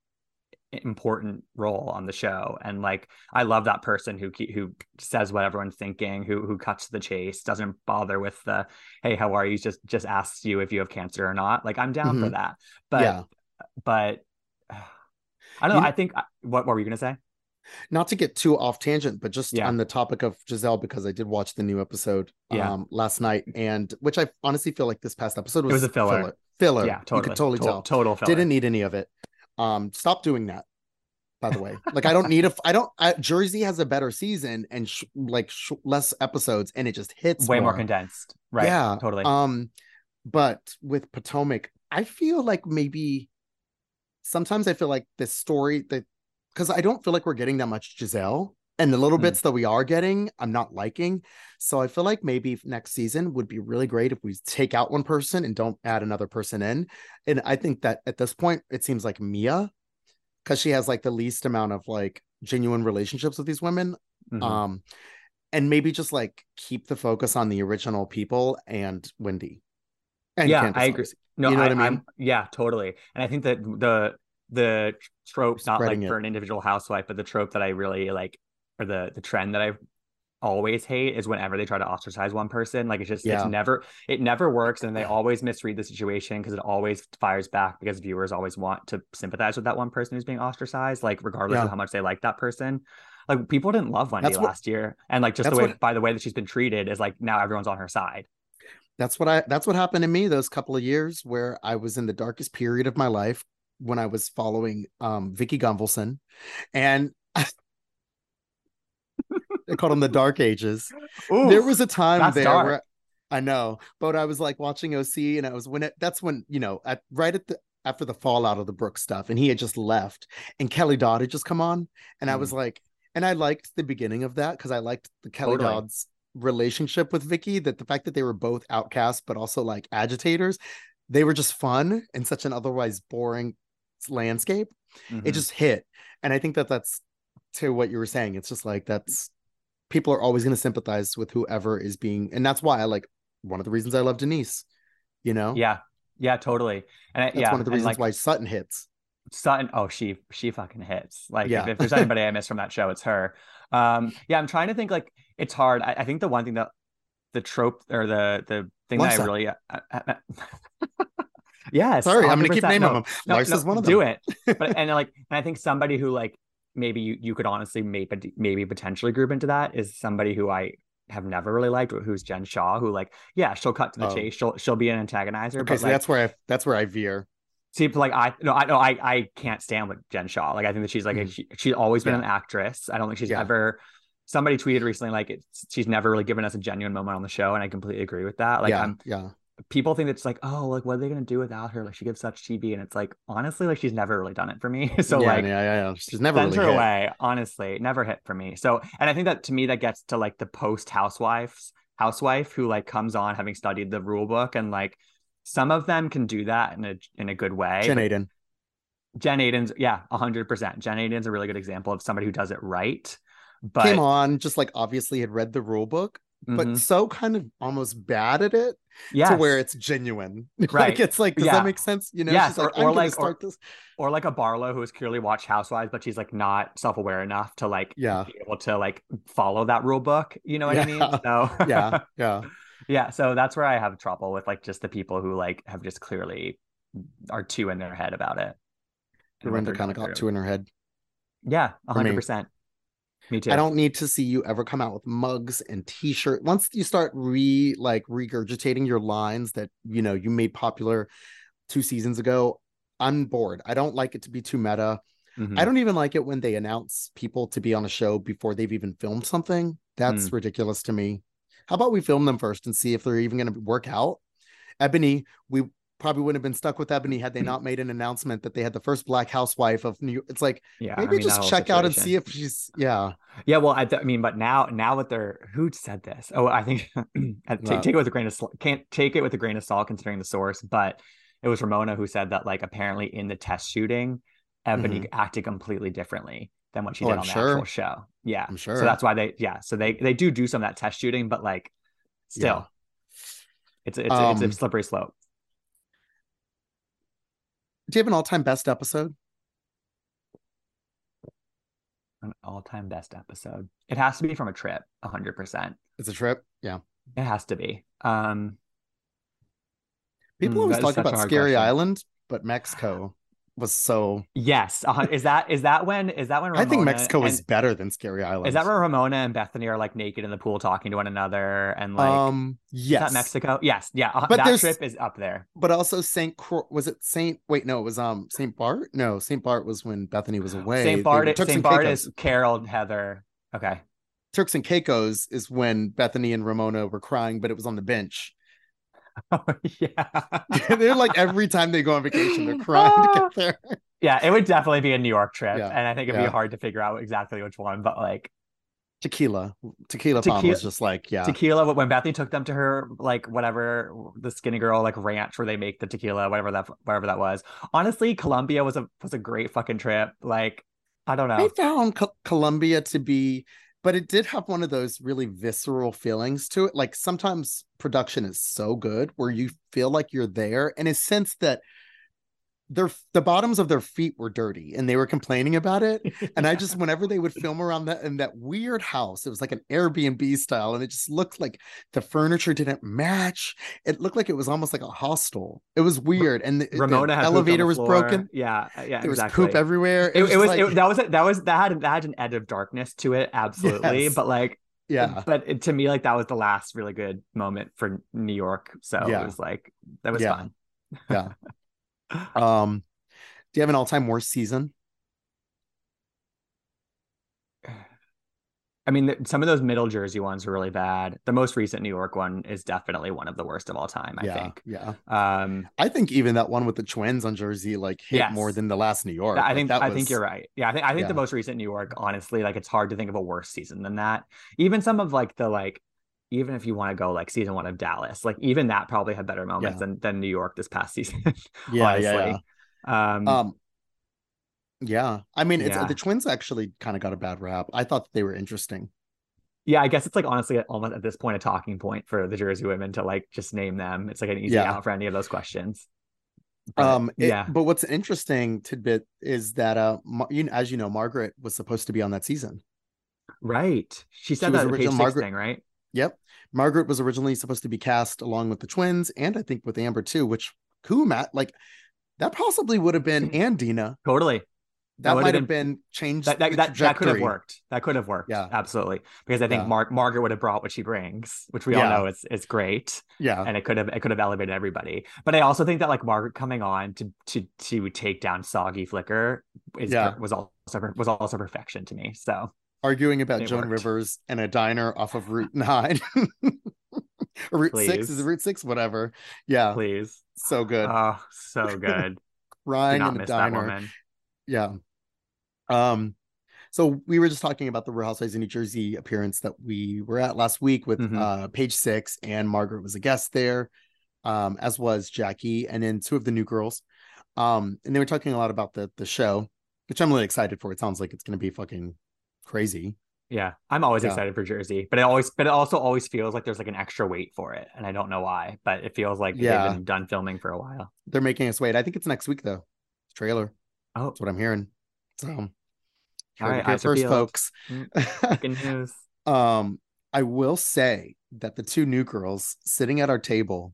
Speaker 3: important role on the show. And like i love that person who who says what everyone's thinking who who cuts the chase doesn't bother with the hey how are you? Just just asks you if you have cancer or not. Like i'm down for
Speaker 2: Mhm.
Speaker 3: that. But
Speaker 2: yeah.
Speaker 3: but i don't know.
Speaker 2: You-
Speaker 3: i think what, what were you gonna say
Speaker 2: not to get too off tangent, but just
Speaker 3: Yeah.
Speaker 2: on the topic of Gizelle, because I did watch the new episode
Speaker 3: Yeah.
Speaker 2: um last night, and which I honestly feel like this past episode was,
Speaker 3: was a filler.
Speaker 2: Filler.
Speaker 3: yeah totally
Speaker 2: You could totally
Speaker 3: To-
Speaker 2: tell.
Speaker 3: total filler.
Speaker 2: Didn't need any of it. Um, stop doing that. By the way, like I don't need a. I don't. I, Jersey has a better season and sh- like sh- less episodes, and it just hits
Speaker 3: way more condensed right
Speaker 2: Yeah.
Speaker 3: totally
Speaker 2: Um, but with Potomac, I feel like maybe sometimes I feel like this story that because I don't feel like we're getting that much Gizelle, and the little
Speaker 3: Hmm.
Speaker 2: bits that we are getting, I'm not liking. So I feel like maybe next season would be really great if we take out one person and don't add another person in. And I think that at this point, it seems like Mia because she has like the least amount of like genuine relationships with these women.
Speaker 3: Mhm.
Speaker 2: Um, and maybe just like keep the focus on the original people and Wendy. And
Speaker 3: yeah,
Speaker 2: Candace,
Speaker 3: I agree.
Speaker 2: obviously.
Speaker 3: No,
Speaker 2: You know
Speaker 3: I,
Speaker 2: what I mean?
Speaker 3: I'm yeah, totally. And I think that the the trope, not like
Speaker 2: it.
Speaker 3: for an individual housewife, but the trope that I really like, or the the trend that I always hate is whenever they try to ostracize one person. Like it's just
Speaker 2: Yeah.
Speaker 3: it's never it never works, and they always misread the situation because it always fires back because viewers always want to sympathize with that one person who's being ostracized, like regardless
Speaker 2: Yeah.
Speaker 3: of how much they like that person. Like people didn't love Wendy
Speaker 2: what-
Speaker 3: last year, and like just the way
Speaker 2: what-
Speaker 3: by the way that she's been treated is like now everyone's on her side.
Speaker 2: That's what I that's what happened to me those couple of years where I was in the darkest period of my life when I was following um Vicki Gunvalson and they called them the dark ages. there was a time there
Speaker 3: dark.
Speaker 2: where I know, but I was like watching OC and I was when it that's when, you know, at right at the after the fallout of the Brooke stuff and he had just left and Kelly Dodd had just come on and I was like and I liked the beginning of that because I liked the Kelly
Speaker 3: Totally.
Speaker 2: Dodd's relationship with Vicki that the fact that they were both outcasts but also like agitators they were just fun in such an otherwise boring landscape
Speaker 3: Mhm.
Speaker 2: it just hit and i think that that's to what you were saying it's just like that's people are always going to sympathize with whoever is being and that's why i like one of the reasons i love denise you know
Speaker 3: Yeah, yeah, totally. And I,
Speaker 2: that's
Speaker 3: yeah,
Speaker 2: one of the reasons
Speaker 3: like,
Speaker 2: why sutton hits
Speaker 3: Sutton. Oh, she she fucking hits. Like
Speaker 2: Yeah.
Speaker 3: if, if there's anybody I miss from that show, it's her. Um, yeah, I'm trying to think. Like it's hard. I, I think the one thing that the trope or the the thing that I really. Uh, uh, yes.
Speaker 2: sorry i'm gonna keep
Speaker 3: 100%.
Speaker 2: naming
Speaker 3: No,
Speaker 2: them
Speaker 3: no,
Speaker 2: Larsa's
Speaker 3: no,
Speaker 2: one of them
Speaker 3: do it. But and like, and I think somebody who like maybe you you could honestly maybe maybe potentially group into that is somebody who I have never really liked, who's Jen Shah, who like yeah, she'll cut to the
Speaker 2: Oh.
Speaker 3: chase, she'll she'll be an antagonizer.
Speaker 2: okay so
Speaker 3: like,
Speaker 2: that's where i that's where i veer
Speaker 3: See, like I no, I no, I I can't stand with Jen Shah. Like I think that she's like a,
Speaker 2: Mhm.
Speaker 3: she, she's always been
Speaker 2: Yeah.
Speaker 3: an actress. I don't think she's
Speaker 2: Yeah.
Speaker 3: ever. Somebody tweeted recently like it's, she's never really given us a genuine moment on the show, and I completely agree with that. Like
Speaker 2: yeah
Speaker 3: I'm,
Speaker 2: yeah
Speaker 3: people think it's like oh like what are they gonna do without her? Like she gives such TV, and it's like honestly like she's never really done it for me. so
Speaker 2: yeah,
Speaker 3: like
Speaker 2: yeah yeah yeah she's never
Speaker 3: send
Speaker 2: really
Speaker 3: her
Speaker 2: hit.
Speaker 3: away. Honestly, never hit for me. So and I think that to me that gets to like the post housewives housewife who like comes on having studied the rule book and like some of them can do that in a in a good way.
Speaker 2: jen aydin
Speaker 3: Jen Aydin's, yeah, hundred percent. Jen Aydin's a really good example of somebody who does it right. But
Speaker 2: came on just like obviously had read the rule book but
Speaker 3: Mhm.
Speaker 2: so kind of almost bad at it to where it's genuine.
Speaker 3: Right.
Speaker 2: like it's like, does
Speaker 3: Yeah.
Speaker 2: that make sense? You know,
Speaker 3: Yes,
Speaker 2: she's like,
Speaker 3: or- or
Speaker 2: I'm gonna
Speaker 3: like- or-
Speaker 2: this.
Speaker 3: or like a Barlow who has clearly watched Housewives, but she's like not self aware enough to like
Speaker 2: Yeah.
Speaker 3: be able to like follow that rule book. You know what I mean? So
Speaker 2: Yeah, yeah.
Speaker 3: yeah. So that's where I have trouble with like just the people who like have just clearly are too in their head about it.
Speaker 2: Dorinda kind of got
Speaker 3: through.
Speaker 2: two in her head.
Speaker 3: Yeah, hundred percent. Me too.
Speaker 2: I don't need to see you ever come out with mugs and t-shirt. Once you start re like regurgitating your lines that you know you made popular two seasons ago, I'm bored. I don't like it to be too meta.
Speaker 3: Mhm.
Speaker 2: I don't even like it when they announce people to be on a show before they've even filmed something. That's
Speaker 3: Hmm.
Speaker 2: ridiculous to me. How about we film them first and see if they're even going to work out? Ebony, we probably wouldn't have been stuck with Ebony had they not made an announcement that they had the first black housewife of New York. It's like
Speaker 3: yeah, I
Speaker 2: maybe
Speaker 3: mean,
Speaker 2: just check out and see if she's yeah.
Speaker 3: Yeah, well, I, th- I mean, but now, now with they're who said this? Oh, I think I- take, take it with a grain of salt. Can't take it with a grain of salt considering the source, but it was Ramona who said that like apparently in the test shooting, Ebony acted completely differently than what she
Speaker 2: Mm-hmm. Oh,
Speaker 3: did on the
Speaker 2: sure.
Speaker 3: actual show. Yeah,
Speaker 2: I'm sure.
Speaker 3: So that's why they yeah, so they they do do some of that test shooting, but like still, it's it's it's
Speaker 2: Um,
Speaker 3: a slippery slope.
Speaker 2: Do you have an all-time best episode?
Speaker 3: An all time best episode. It has to be from a trip, hundred percent.
Speaker 2: It's a trip. Yeah.
Speaker 3: It has to be. Um,
Speaker 2: People
Speaker 3: Hmm,
Speaker 2: always talk about Scary
Speaker 3: question.
Speaker 2: Island, but Mexico was so
Speaker 3: Yes, hun- is that is that when is that when
Speaker 2: I think
Speaker 3: Ramona
Speaker 2: Mexico is better than Scary Island.
Speaker 3: is that where Ramona and Bethany are like naked in the pool talking to one another and like
Speaker 2: um yes.
Speaker 3: that Mexico? Yes, yeah, uh,
Speaker 2: But
Speaker 3: that trip is up there.
Speaker 2: But also Saint Cro- was it Saint wait, no, it was um Saint Bart? No, Saint Bart was when Bethany was away.
Speaker 3: Saint Bart, Saint Bart
Speaker 2: Caicos.
Speaker 3: is Carol, Heather. Okay,
Speaker 2: Turks and Caicos is when Bethany and Ramona were crying, but it was on the bench.
Speaker 3: oh yeah,
Speaker 2: they're like every time they go on vacation, they're crying ah. to get there.
Speaker 3: yeah. It would definitely be a New York trip,
Speaker 2: Yeah,
Speaker 3: and I think it'd
Speaker 2: yeah.
Speaker 3: be hard to figure out exactly which one, but like
Speaker 2: Tequila. Tequila, Tequila Tom was just like, yeah.
Speaker 3: Tequila, when Bethany took them to her, like whatever the skinny girl like ranch where they make the tequila, whatever that whatever that was. Honestly, Colombia was a was a great fucking trip. Like, I don't know. I
Speaker 2: found Co- Colombia to be but it did have one of those really visceral feelings to it. Like sometimes production is so good where you feel like you're there, in a sense that their the bottoms of their feet were dirty and they were complaining about it. And i just whenever they would film around that in that weird house it was like an airbnb style and it just looked like the furniture didn't match. It looked like it was almost like a hostel. It was weird. And the,
Speaker 3: Ramona
Speaker 2: the elevator was broken.
Speaker 3: Yeah yeah
Speaker 2: there
Speaker 3: exactly.
Speaker 2: was poop everywhere.
Speaker 3: It, it was, it was like... it, that was that was that had that had an edge of darkness to it absolutely. Yes. but like
Speaker 2: yeah.
Speaker 3: but it, to me like that was the last really good moment for new york. So yeah. it was like that was
Speaker 2: yeah.
Speaker 3: fun.
Speaker 2: Yeah um, do you have an all-time worst season?
Speaker 3: I mean, some of those middle Jersey ones are really bad. The most recent New York one is definitely one of the worst of all time. I
Speaker 2: yeah,
Speaker 3: think.
Speaker 2: Yeah.
Speaker 3: Um,
Speaker 2: I think even that one with the twins on Jersey like hit yes. more than the last New York.
Speaker 3: I think.
Speaker 2: Like,
Speaker 3: I
Speaker 2: was...
Speaker 3: think you're right. Yeah. I think. I think yeah. the most recent New York, honestly, like it's hard to think of a worse season than that. Even some of like the like even if you want to go like season one of Dallas, like even that probably had better moments yeah. than than New York this past season.
Speaker 2: yeah, yeah,
Speaker 3: yeah. Um,
Speaker 2: um, yeah. I mean, it's yeah. the Twins actually kind of got a bad rap. I thought they were interesting.
Speaker 3: Yeah, I guess it's like honestly almost at this point a talking point for the Jersey women to like just name them. It's like an easy yeah. out for any of those questions.
Speaker 2: But, um, it, yeah. But what's interesting tidbit is that uh, you know, as you know, Margaret was supposed to be on that season.
Speaker 3: Right. She said she that original Margaret thing, right?
Speaker 2: Yep. Margaret was originally supposed to be cast along with the twins and I think with Amber too, which who Matt like that possibly would have been mm-hmm. and Dina.
Speaker 3: Totally.
Speaker 2: That, that might have been, been changed.
Speaker 3: That, that, that, that, could have worked. That could have worked.
Speaker 2: Yeah.
Speaker 3: Absolutely. Because I think yeah. Mark Margaret would have brought what she brings, which we
Speaker 2: yeah.
Speaker 3: all know is is great.
Speaker 2: Yeah.
Speaker 3: And it could have it could have elevated everybody. But I also think that like Margaret coming on to to to take down Siggy Flicker is yeah. was also was also perfection to me. So
Speaker 2: arguing about it Joan worked. Rivers and a diner off of Route Nine. Route Please. Six is Route Six, whatever. Yeah,
Speaker 3: please.
Speaker 2: So good.
Speaker 3: Oh, so good.
Speaker 2: Ryan in a diner. Yeah. Um. So we were just talking about the Real Housewives of New Jersey appearance that we were at last week with mm-hmm. uh page six, and Margaret was a guest there, um, as was Jackie, and then two of the new girls. Um, and they were talking a lot about the the show, which I'm really excited for. It sounds like it's gonna be fucking crazy.
Speaker 3: Yeah, I'm always yeah. excited for Jersey, but it always, but it also always feels like there's like an extra weight for it, and I don't know why, but it feels like yeah. they've been done filming for a while.
Speaker 2: They're making us wait. I think it's next week though. Trailer.
Speaker 3: Oh,
Speaker 2: that's what I'm hearing. So,
Speaker 3: all right,
Speaker 2: first, peeled. folks.
Speaker 3: Mm, news.
Speaker 2: um, I will say that the two new girls sitting at our table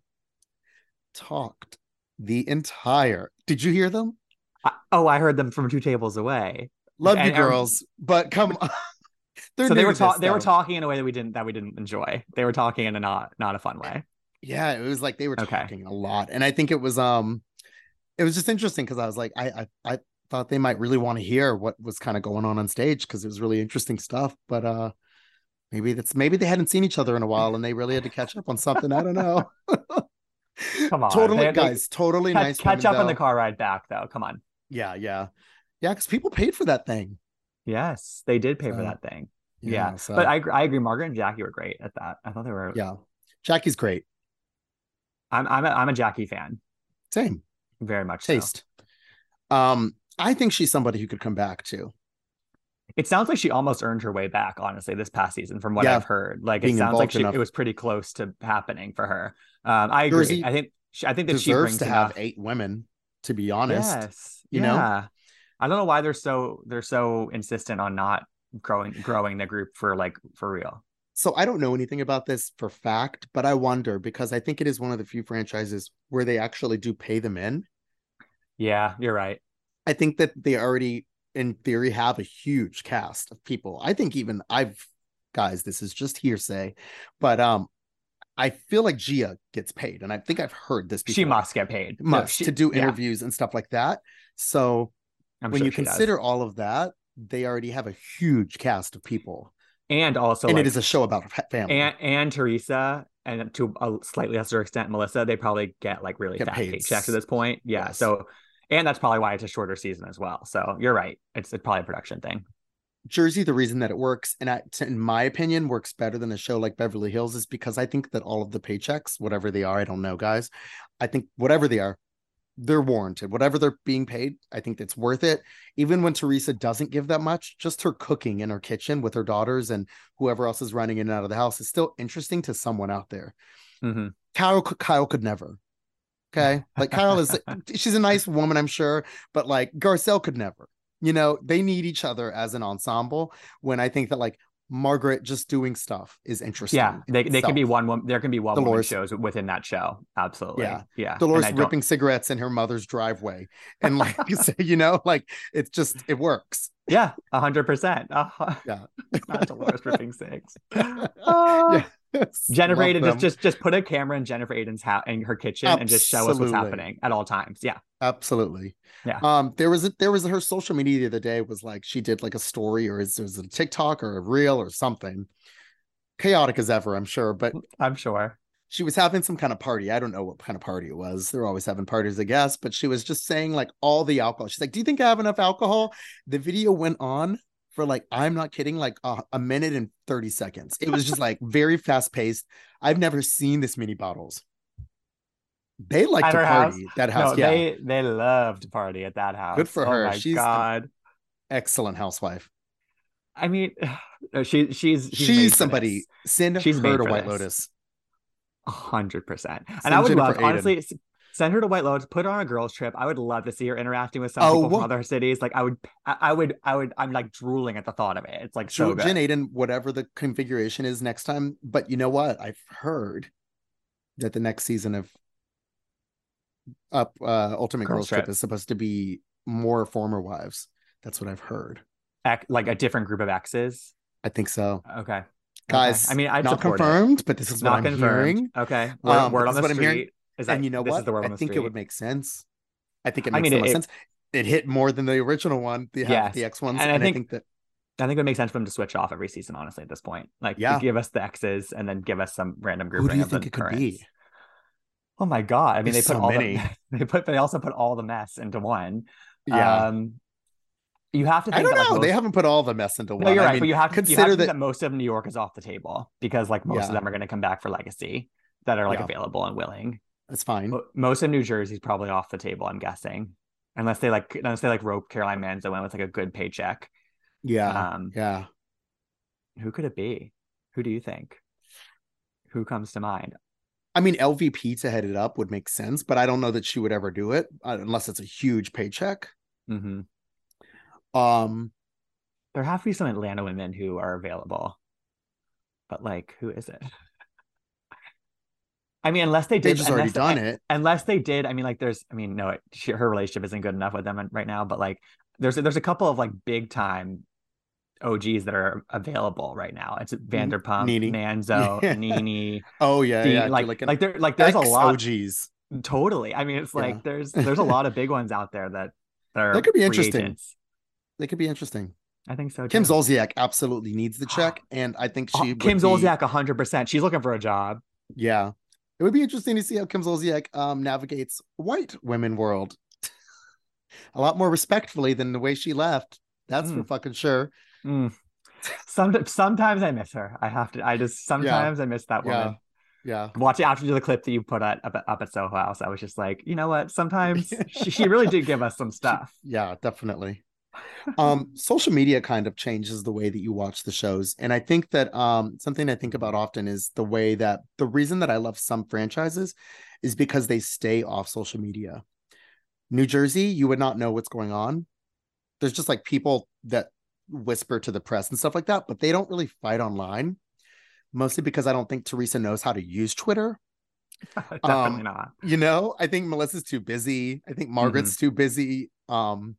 Speaker 2: talked the entire. Did you hear them?
Speaker 3: I, oh, I heard them from two tables away.
Speaker 2: Love and, you, girls, but come on.
Speaker 3: so they were ta- they were talking in a way that we didn't that we didn't enjoy. They were talking in a not not a fun way.
Speaker 2: Yeah, it was like they were talking a lot, and I think it was um, it was just interesting because I was like, I, I I thought they might really want to hear what was kind of going on on stage because it was really interesting stuff, but uh, maybe that's maybe they hadn't seen each other in a while and they really had to catch up on something. I don't know.
Speaker 3: Come on,
Speaker 2: totally, guys, totally
Speaker 3: catch,
Speaker 2: nice.
Speaker 3: Catch up on the car ride back, though. Come on.
Speaker 2: Yeah, yeah. Yeah, because people paid for that thing.
Speaker 3: Yes, they did pay so, for that thing. Yeah, yeah so. but I I agree. Margaret and Jackie were great at that. I thought they were.
Speaker 2: Yeah, Jackie's great.
Speaker 3: I'm I'm a, I'm a Jackie fan.
Speaker 2: Same.
Speaker 3: Very much
Speaker 2: taste. So. Um, I think she's somebody who could come back too.
Speaker 3: It sounds like she almost earned her way back, honestly, this past season, from what yeah, I've heard. Like it sounds like she, it was pretty close to happening for her. Um, I agree. Jersey I think she, I think that she brings
Speaker 2: to
Speaker 3: enough...
Speaker 2: have eight women. To be honest,
Speaker 3: yes, you yeah. know, I don't know why they're so they're so insistent on not growing growing the group for like for real.
Speaker 2: So I don't know anything about this for fact, but I wonder because I think it is one of the few franchises where they actually do pay them in.
Speaker 3: Yeah, you're right.
Speaker 2: I think that they already in theory have a huge cast of people. I think even I've guys, this is just hearsay, but um I feel like Gia gets paid, and I think I've heard this. Before.
Speaker 3: She must get paid,
Speaker 2: must
Speaker 3: she,
Speaker 2: to do interviews yeah. and stuff like that. So I'm when sure you consider does. all of that, they already have a huge cast of people.
Speaker 3: And also,
Speaker 2: and
Speaker 3: like,
Speaker 2: it is a show about family.
Speaker 3: And, and Teresa, and to a slightly lesser extent, Melissa, they probably get like really get fat paid. paychecks at this point. Yeah. Yes. So, and that's probably why it's a shorter season as well. So you're right. It's, it's probably a production thing.
Speaker 2: Jersey, the reason that it works, and I, in my opinion, works better than a show like Beverly Hills, is because I think that all of the paychecks, whatever they are, I don't know, guys. I think whatever they are, they're warranted. Whatever they're being paid, I think it's worth it. Even when Teresa doesn't give that much, just her cooking in her kitchen with her daughters and whoever else is running in and out of the house is still interesting to someone out there.
Speaker 3: Mm-hmm.
Speaker 2: Kyle, Kyle could never. Okay, like Kyle is, she's a nice woman, I'm sure, but like Garcelle could never you know they need each other as an ensemble when i think that like margaret just doing stuff is interesting
Speaker 3: yeah they, they can be one woman there can be one
Speaker 2: Dolores.
Speaker 3: woman shows within that show absolutely
Speaker 2: Yeah.
Speaker 3: yeah
Speaker 2: dolores ripping cigarettes in her mother's driveway and like you say you know like it's just it works
Speaker 3: yeah a hundred percent Uh-huh.
Speaker 2: Yeah.
Speaker 3: not dolores ripping six Jennifer
Speaker 2: Aydin
Speaker 3: just just just put a camera in Jennifer Aydin's house in her kitchen and just show us what's happening at all times. Yeah.
Speaker 2: absolutely
Speaker 3: Yeah.
Speaker 2: um there was a there was her social media the other day was like she did like a story or is it was a tiktok or a reel or something chaotic as ever i'm sure but
Speaker 3: I'm sure.
Speaker 2: she was having some kind of party. I don't know what kind of party it was. They're always having parties, I guess. But she was just saying like all the alcohol. She's like, "Do you think I have enough alcohol?" The video went on for like I'm not kidding, like a, a minute and thirty seconds. It was just like very fast paced. I've never seen this many bottles. They like
Speaker 3: At
Speaker 2: to
Speaker 3: party house?
Speaker 2: That house,
Speaker 3: no,
Speaker 2: yeah,
Speaker 3: they they love to party at that house.
Speaker 2: Good for
Speaker 3: Oh
Speaker 2: her. She's-
Speaker 3: god.
Speaker 2: excellent housewife.
Speaker 3: I mean, she she's
Speaker 2: She's,
Speaker 3: for
Speaker 2: somebody.
Speaker 3: this.
Speaker 2: Send
Speaker 3: She's
Speaker 2: her to White
Speaker 3: this.
Speaker 2: Lotus.
Speaker 3: A hundred percent. And
Speaker 2: Send
Speaker 3: I would love, honestly, send her to White Lotus, put her on a girls' trip. I would love to see her interacting with some
Speaker 2: Oh,
Speaker 3: people from other cities. Like I would, I, I would, I would, I'm like drooling at the thought of it. It's like so good.
Speaker 2: Jen Aydin, whatever the configuration is next time. But you know what? I've heard that the next season of Up uh Ultimate
Speaker 3: Girls
Speaker 2: Girls Trip
Speaker 3: Trip.
Speaker 2: is supposed to be more former wives. That's what I've heard.
Speaker 3: Like a different group of exes.
Speaker 2: I think so.
Speaker 3: Okay. Okay.
Speaker 2: Guys,
Speaker 3: I mean, I'd
Speaker 2: not
Speaker 3: support it.
Speaker 2: confirmed, but this is what
Speaker 3: Not
Speaker 2: I'm
Speaker 3: confirmed.
Speaker 2: hearing.
Speaker 3: Okay. Word,
Speaker 2: Um,
Speaker 3: word on the
Speaker 2: what
Speaker 3: street. Is that
Speaker 2: and you know
Speaker 3: this
Speaker 2: what?
Speaker 3: is the word
Speaker 2: I think it would make sense. I think it
Speaker 3: I
Speaker 2: makes
Speaker 3: mean,
Speaker 2: so
Speaker 3: it-
Speaker 2: sense. It hit more than the original one, the
Speaker 3: Yes.
Speaker 2: the X ones.
Speaker 3: And
Speaker 2: And,
Speaker 3: I
Speaker 2: I,
Speaker 3: think-
Speaker 2: think, that
Speaker 3: I think it would make sense for them to switch off every season, honestly, at this point. Like,
Speaker 2: Yeah.
Speaker 3: give us the X's and then give us some random
Speaker 2: group.
Speaker 3: who
Speaker 2: do you think it could be?
Speaker 3: Oh my god! I mean,
Speaker 2: There's
Speaker 3: they put
Speaker 2: so
Speaker 3: all
Speaker 2: many.
Speaker 3: the they put they also put all the mess into one.
Speaker 2: Yeah.
Speaker 3: Um, you have to. Think
Speaker 2: I don't
Speaker 3: that, like,
Speaker 2: know. They
Speaker 3: most-
Speaker 2: haven't put all the mess into one.
Speaker 3: No, you're
Speaker 2: I
Speaker 3: right,
Speaker 2: mean,
Speaker 3: but you have to you have
Speaker 2: consider
Speaker 3: to think
Speaker 2: that
Speaker 3: that most of New York is off the table because like most of them are going to come back for Legacy that are like
Speaker 2: Yeah.
Speaker 3: available and willing.
Speaker 2: That's fine.
Speaker 3: Mo- Most of New Jersey's probably off the table. I'm guessing, unless they like unless they like rope Caroline Manzo in with like a good paycheck.
Speaker 2: Yeah.
Speaker 3: Um,
Speaker 2: yeah.
Speaker 3: who could it be? Who do you think? Who comes to mind?
Speaker 2: I mean, LVP to head it up would make sense, but I don't know that she would ever do it uh, unless it's a huge paycheck.
Speaker 3: hmm
Speaker 2: Um,
Speaker 3: There have to be some Atlanta women who are available, but like, who is it? I mean, unless they did,
Speaker 2: they've just already done it.
Speaker 3: unless they did. I mean, like, there's, I mean, no, it, she, her relationship isn't good enough with them right now, but like, there's there's a couple of like big time OGs that are available right now. It's Vanderpump,
Speaker 2: Nene.
Speaker 3: Manzo,
Speaker 2: Yeah.
Speaker 3: Nene,
Speaker 2: Oh yeah,
Speaker 3: Dean,
Speaker 2: yeah.
Speaker 3: like,
Speaker 2: like,
Speaker 3: like there, like there's a lot.
Speaker 2: Of OGs.
Speaker 3: Totally. I mean, it's like
Speaker 2: Yeah.
Speaker 3: there's there's a lot of big ones out there that that are
Speaker 2: That could be interesting.
Speaker 3: agents.
Speaker 2: They could be interesting.
Speaker 3: I think so.
Speaker 2: Kim
Speaker 3: too.
Speaker 2: Zolciak absolutely needs the ah, check, and I think
Speaker 3: Oh,
Speaker 2: she.
Speaker 3: Kim
Speaker 2: be-
Speaker 3: Zolciak, hundred percent. She's looking for a job.
Speaker 2: Yeah, it would be interesting to see how Kim Zolciak um, navigates white women world. a lot more respectfully than the way she left. That's for
Speaker 3: Mm.
Speaker 2: fucking sure.
Speaker 3: Mm. Some, sometimes I miss her. I have to. I just sometimes I miss that
Speaker 2: Yeah.
Speaker 3: woman.
Speaker 2: Yeah.
Speaker 3: Watching after the clip that you put up, at, up at Soho House, I was just like, you know what? Sometimes she, she really did give us some stuff.
Speaker 2: Yeah, definitely. Um, social media kind of changes the way that you watch the shows. And I think that um something I think about often is the way that the reason that I love some franchises is because they stay off social media. New Jersey, you would not know what's going on. There's just like people that whisper to the press and stuff like that, but they don't really fight online. Mostly because I don't think Teresa knows how to use Twitter.
Speaker 3: Definitely
Speaker 2: Um,
Speaker 3: not.
Speaker 2: you know i think melissa's too busy i think margaret's too busy um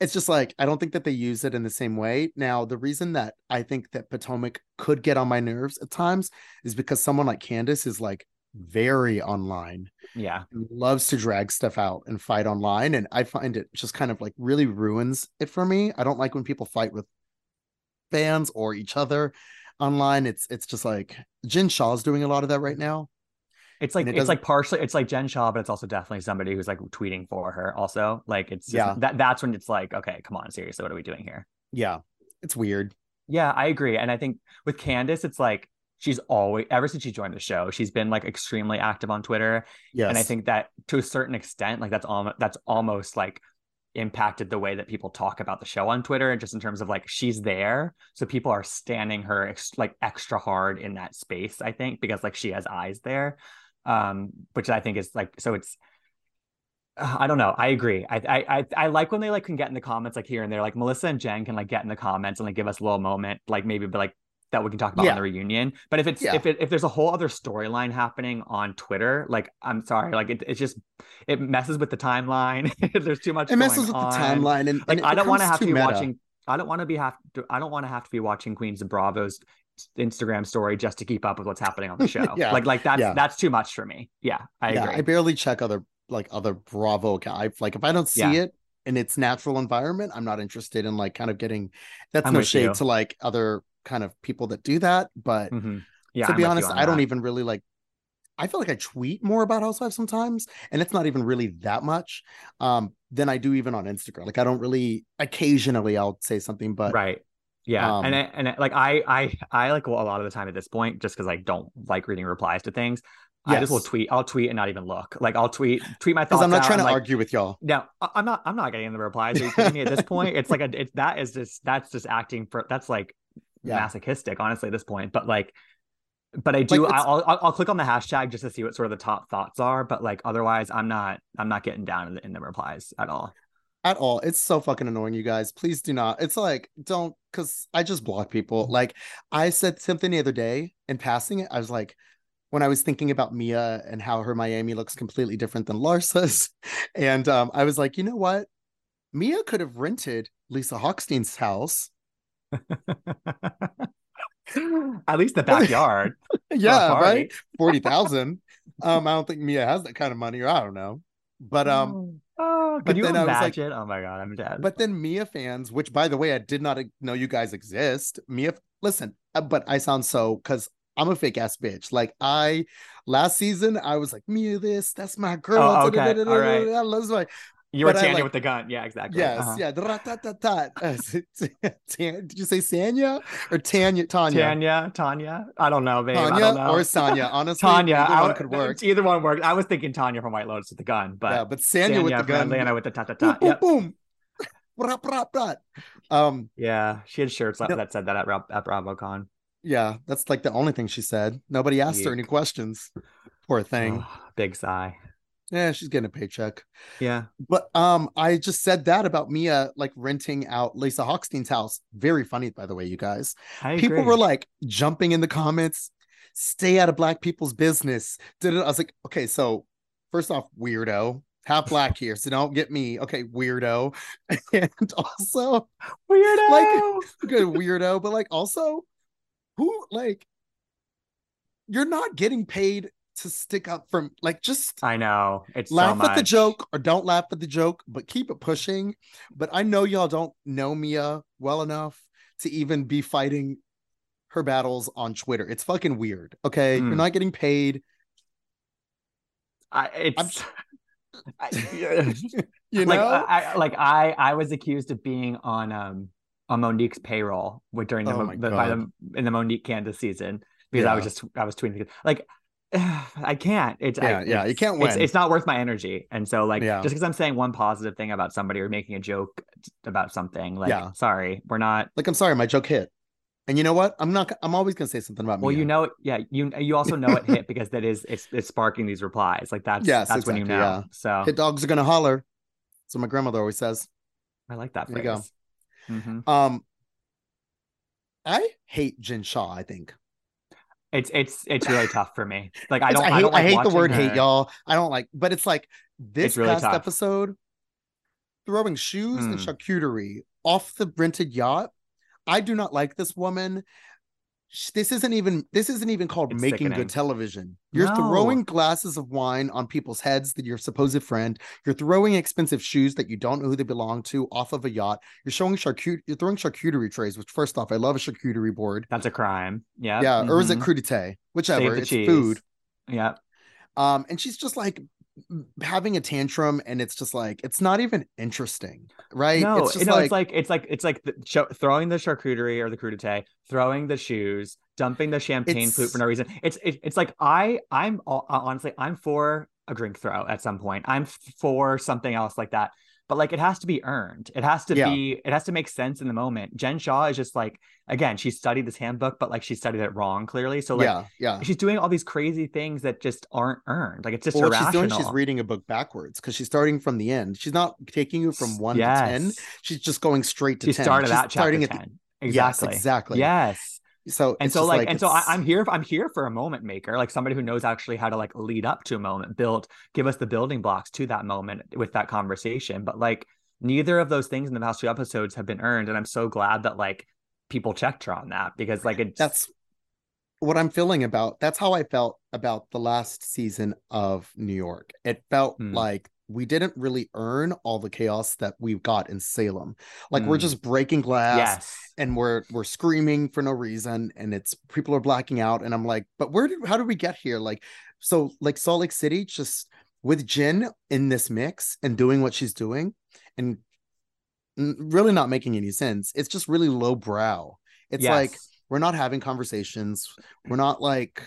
Speaker 2: it's just like i don't think that they use it in the same way. Now the reason that i think that potomac could get on my nerves at times is because someone like candace is like very online
Speaker 3: Yeah.
Speaker 2: loves to drag stuff out and fight online and i find it just kind of like really ruins it for me. I don't like when people fight with fans or each other online. It's it's just like jen shah's doing a lot of that right now
Speaker 3: It's like
Speaker 2: it
Speaker 3: it's like partially it's like Jen Shah, but it's also definitely somebody who's like tweeting for her. Also, like it's just,
Speaker 2: Yeah.
Speaker 3: that that's when it's like, okay, come on, seriously, what are we doing here?
Speaker 2: Yeah. it's weird.
Speaker 3: Yeah, I agree. And I think with Candace, it's like she's always ever since she joined the show, she's been like extremely active on Twitter.
Speaker 2: Yes.
Speaker 3: And I think that to a certain extent, like that's almost that's almost like impacted the way that people talk about the show on Twitter, just in terms of like she's there, so people are standing her ex- like extra hard in that space. I think because like she has eyes there, um, which I think is like so it's. I don't know. I agree. I, I I like when they like can get in the comments like here and there. Like Melissa and Jen can like get in the comments and like give us a little moment, like maybe be like that we can talk about
Speaker 2: Yeah.
Speaker 3: on the reunion. But if it's
Speaker 2: Yeah.
Speaker 3: if it, if there's a whole other storyline happening on Twitter, like I'm sorry, like it, it's just it messes with the timeline. there's too much.
Speaker 2: It messes with
Speaker 3: going
Speaker 2: the timeline, and,
Speaker 3: Like
Speaker 2: and
Speaker 3: I don't want to have to be
Speaker 2: meta.
Speaker 3: watching. I don't want to be have. To, I don't want to have to be watching Queens of Bravo's Instagram story just to keep up with what's happening on the show.
Speaker 2: Yeah.
Speaker 3: Like like that's
Speaker 2: Yeah.
Speaker 3: that's too much for me. Yeah, I
Speaker 2: yeah,
Speaker 3: agree.
Speaker 2: I barely check other like other Bravo accounts. Like if I don't see
Speaker 3: Yeah.
Speaker 2: it in its natural environment, I'm not interested in like kind of getting. That's
Speaker 3: I'm
Speaker 2: no shade
Speaker 3: you.
Speaker 2: to like other kind of people that do that, but
Speaker 3: Mhm. Yeah,
Speaker 2: to
Speaker 3: I'm
Speaker 2: be honest,
Speaker 3: on
Speaker 2: I don't even really like. I feel like I tweet more about Housewives sometimes, and it's not even really that much um, than I do even on Instagram. Like I don't really. Occasionally, I'll say something, but
Speaker 3: right. Yeah,
Speaker 2: um,
Speaker 3: and I, and I, like I I I like a lot of the time at this point, just because I don't like reading replies to things. I just will tweet. I'll tweet and not even look. Like I'll tweet tweet my thoughts.
Speaker 2: I'm not trying to
Speaker 3: like,
Speaker 2: argue with y'all.
Speaker 3: No, I'm not. I'm not getting in the replies. Are you kidding me? At this point, it's like a. It's that is just that's just acting for. That's like
Speaker 2: Yeah.
Speaker 3: masochistic, honestly. At this point, but like, but I do.
Speaker 2: Like,
Speaker 3: I'll, I'll I'll click on the hashtag just to see what sort of the top thoughts are. But like, otherwise, I'm not. I'm not getting down in the, in the replies at all.
Speaker 2: At all. It's so fucking annoying, you guys. Please do not. It's like don't because I just block people. Like I said something the other day in passing it. I was like, when I was thinking about Mia and how her Miami looks completely different than Larsa's, and um, I was like, you know what? Mia could have rented Lisa Hochstein's house.
Speaker 3: At least the backyard.
Speaker 2: yeah, right. Forty thousand. um, I don't think Mia has that kind of money, or I don't know. But um,
Speaker 3: oh,
Speaker 2: but
Speaker 3: can you
Speaker 2: then I was like-
Speaker 3: imagine? oh my god, I'm dead.
Speaker 2: But then Mia fans, which by the way, I did not know you guys exist. Mia, listen, uh, but I sound so because I'm a fake ass bitch. Like I last season, I was like Mia, this that's my girl.
Speaker 3: Oh, okay, all right.
Speaker 2: I
Speaker 3: you were Tanya
Speaker 2: like-
Speaker 3: with the gun. Yeah, exactly.
Speaker 2: yes,
Speaker 3: Uh-huh.
Speaker 2: yeah. Uh, Did you say Sanya or Tanya? Tanya,
Speaker 3: Tanya, Tanya. I don't know, babe. I
Speaker 2: Tanya
Speaker 3: don't know.
Speaker 2: or Sanya? Honestly,
Speaker 3: Tanya.
Speaker 2: either
Speaker 3: I
Speaker 2: one could work.
Speaker 3: Either one worked. I was thinking Tanya from White Lotus with the gun, but
Speaker 2: yeah, but Sanya, with the gun.
Speaker 3: Atlanta with the ta ta
Speaker 2: boom,
Speaker 3: ta.
Speaker 2: boom,
Speaker 3: Yep.
Speaker 2: boom. Brap. Um,
Speaker 3: Yeah, she had shirts
Speaker 2: No.
Speaker 3: that said that at, at BravoCon.
Speaker 2: yeah, that's like the only thing she said. Nobody asked her any questions. Poor thing.
Speaker 3: Oh, big sigh.
Speaker 2: Yeah, she's getting a paycheck.
Speaker 3: Yeah.
Speaker 2: But um, I just said that about Mia like renting out Lisa Hochstein's house. Very funny, by the way, you guys.
Speaker 3: I
Speaker 2: People
Speaker 3: agree.
Speaker 2: were like jumping in the comments, stay out of black people's business. Did it? I was like, okay, so first off, weirdo. Half black here, so don't get me. Okay, weirdo. And also,
Speaker 3: weirdo.
Speaker 2: like- okay, weirdo, but like also, who like you're not getting paid to stick up from like just
Speaker 3: I know. It's so
Speaker 2: laugh at the joke or don't laugh at the joke, but keep it pushing. But I know y'all don't know Mia well enough to even be fighting her battles on Twitter. It's fucking weird. Okay.
Speaker 3: Mm.
Speaker 2: You're not getting paid.
Speaker 3: I, it's. I,
Speaker 2: You
Speaker 3: like
Speaker 2: know?
Speaker 3: I, I- like I I was accused of being on um on Monique's payroll during the,
Speaker 2: Oh
Speaker 3: the by the in the Monique Candace season because I was just I was tweeting like I can't it's
Speaker 2: Yeah,
Speaker 3: I,
Speaker 2: yeah, you can't
Speaker 3: it's,
Speaker 2: win.
Speaker 3: it's not worth my energy and so like
Speaker 2: Yeah.
Speaker 3: just because I'm saying one positive thing about somebody or making a joke about something like
Speaker 2: Yeah.
Speaker 3: sorry we're not
Speaker 2: like I'm sorry, my joke hit. And you know what? I'm not I'm always gonna say something about
Speaker 3: well
Speaker 2: Mia.
Speaker 3: you know yeah you you also know it hit because that is it's it's sparking these replies like that's
Speaker 2: Yes,
Speaker 3: that's when you know
Speaker 2: yeah.
Speaker 3: so
Speaker 2: hit dogs are gonna holler. So my grandmother always says.
Speaker 3: I like that
Speaker 2: There you go.
Speaker 3: phrase Mhm.
Speaker 2: Um I hate Jen Shah, I think.
Speaker 3: It's it's it's really tough for me like I don't
Speaker 2: I hate,
Speaker 3: don't like
Speaker 2: I hate the word
Speaker 3: her.
Speaker 2: hate, y'all. I don't like, but it's like this
Speaker 3: It's really
Speaker 2: past
Speaker 3: tough.
Speaker 2: episode, throwing shoes and
Speaker 3: Mm.
Speaker 2: charcuterie off the rented yacht. I do not like this woman. Sh- This isn't even this isn't even called
Speaker 3: It's
Speaker 2: making
Speaker 3: sickening.
Speaker 2: good television. You're
Speaker 3: No.
Speaker 2: throwing glasses of wine on people's heads that your supposed friend. You're throwing expensive shoes that you don't know who they belong to off of a yacht. You're showing charcuterie. You're throwing charcuterie trays. Which first off, I love a charcuterie board.
Speaker 3: That's a crime. Yeah.
Speaker 2: Yeah, or is it
Speaker 3: Mhm.
Speaker 2: crudité? Whichever.
Speaker 3: Save
Speaker 2: It's
Speaker 3: cheese.
Speaker 2: food.
Speaker 3: Yeah.
Speaker 2: Um, and she's just like having a tantrum and it's just like it's not even interesting right
Speaker 3: No,
Speaker 2: it's just
Speaker 3: no,
Speaker 2: like,
Speaker 3: it's like it's like it's like the, throwing the charcuterie or the crudité, throwing the shoes, dumping the champagne flute for no reason. It's it, it's like I I'm all- honestly I'm for a drink throw at some point. I'm for something else like that. But like it has to be earned. It has to
Speaker 2: Yeah.
Speaker 3: be it has to make sense in the moment. Jen Shah is just like again, she studied this handbook, but like she studied it wrong clearly. So like
Speaker 2: yeah yeah
Speaker 3: she's doing all these crazy things that just aren't earned. Like it's just
Speaker 2: well, what she's doing she's reading a book backwards because she's starting from the end she's not taking you from one to ten she's just going straight to
Speaker 3: She
Speaker 2: 10
Speaker 3: started
Speaker 2: she's starting at
Speaker 3: 10.
Speaker 2: the,
Speaker 3: exactly.
Speaker 2: yes exactly
Speaker 3: Yes.
Speaker 2: So
Speaker 3: and so
Speaker 2: just
Speaker 3: like, and so I, i'm here i'm here for a moment maker like somebody who knows actually how to like lead up to a moment build give us the building blocks to that moment with that conversation but like neither of those things in the past two episodes have been earned and i'm so glad that like people checked her on that because like it's
Speaker 2: that's what I'm feeling about. That's how I felt about the last season of New York. It felt
Speaker 3: Hmm.
Speaker 2: like we didn't really earn all the chaos that we got in Salem. Like we're
Speaker 3: Hmm.
Speaker 2: just breaking glass
Speaker 3: yes
Speaker 2: and we're we're screaming for no reason and it's people are blacking out and I'm like, but where did how did we get here? Like so like Salt Lake City just with Jen in this mix and doing what she's doing and really not making any sense. It's just really low brow. It's like we're not having conversations we're not like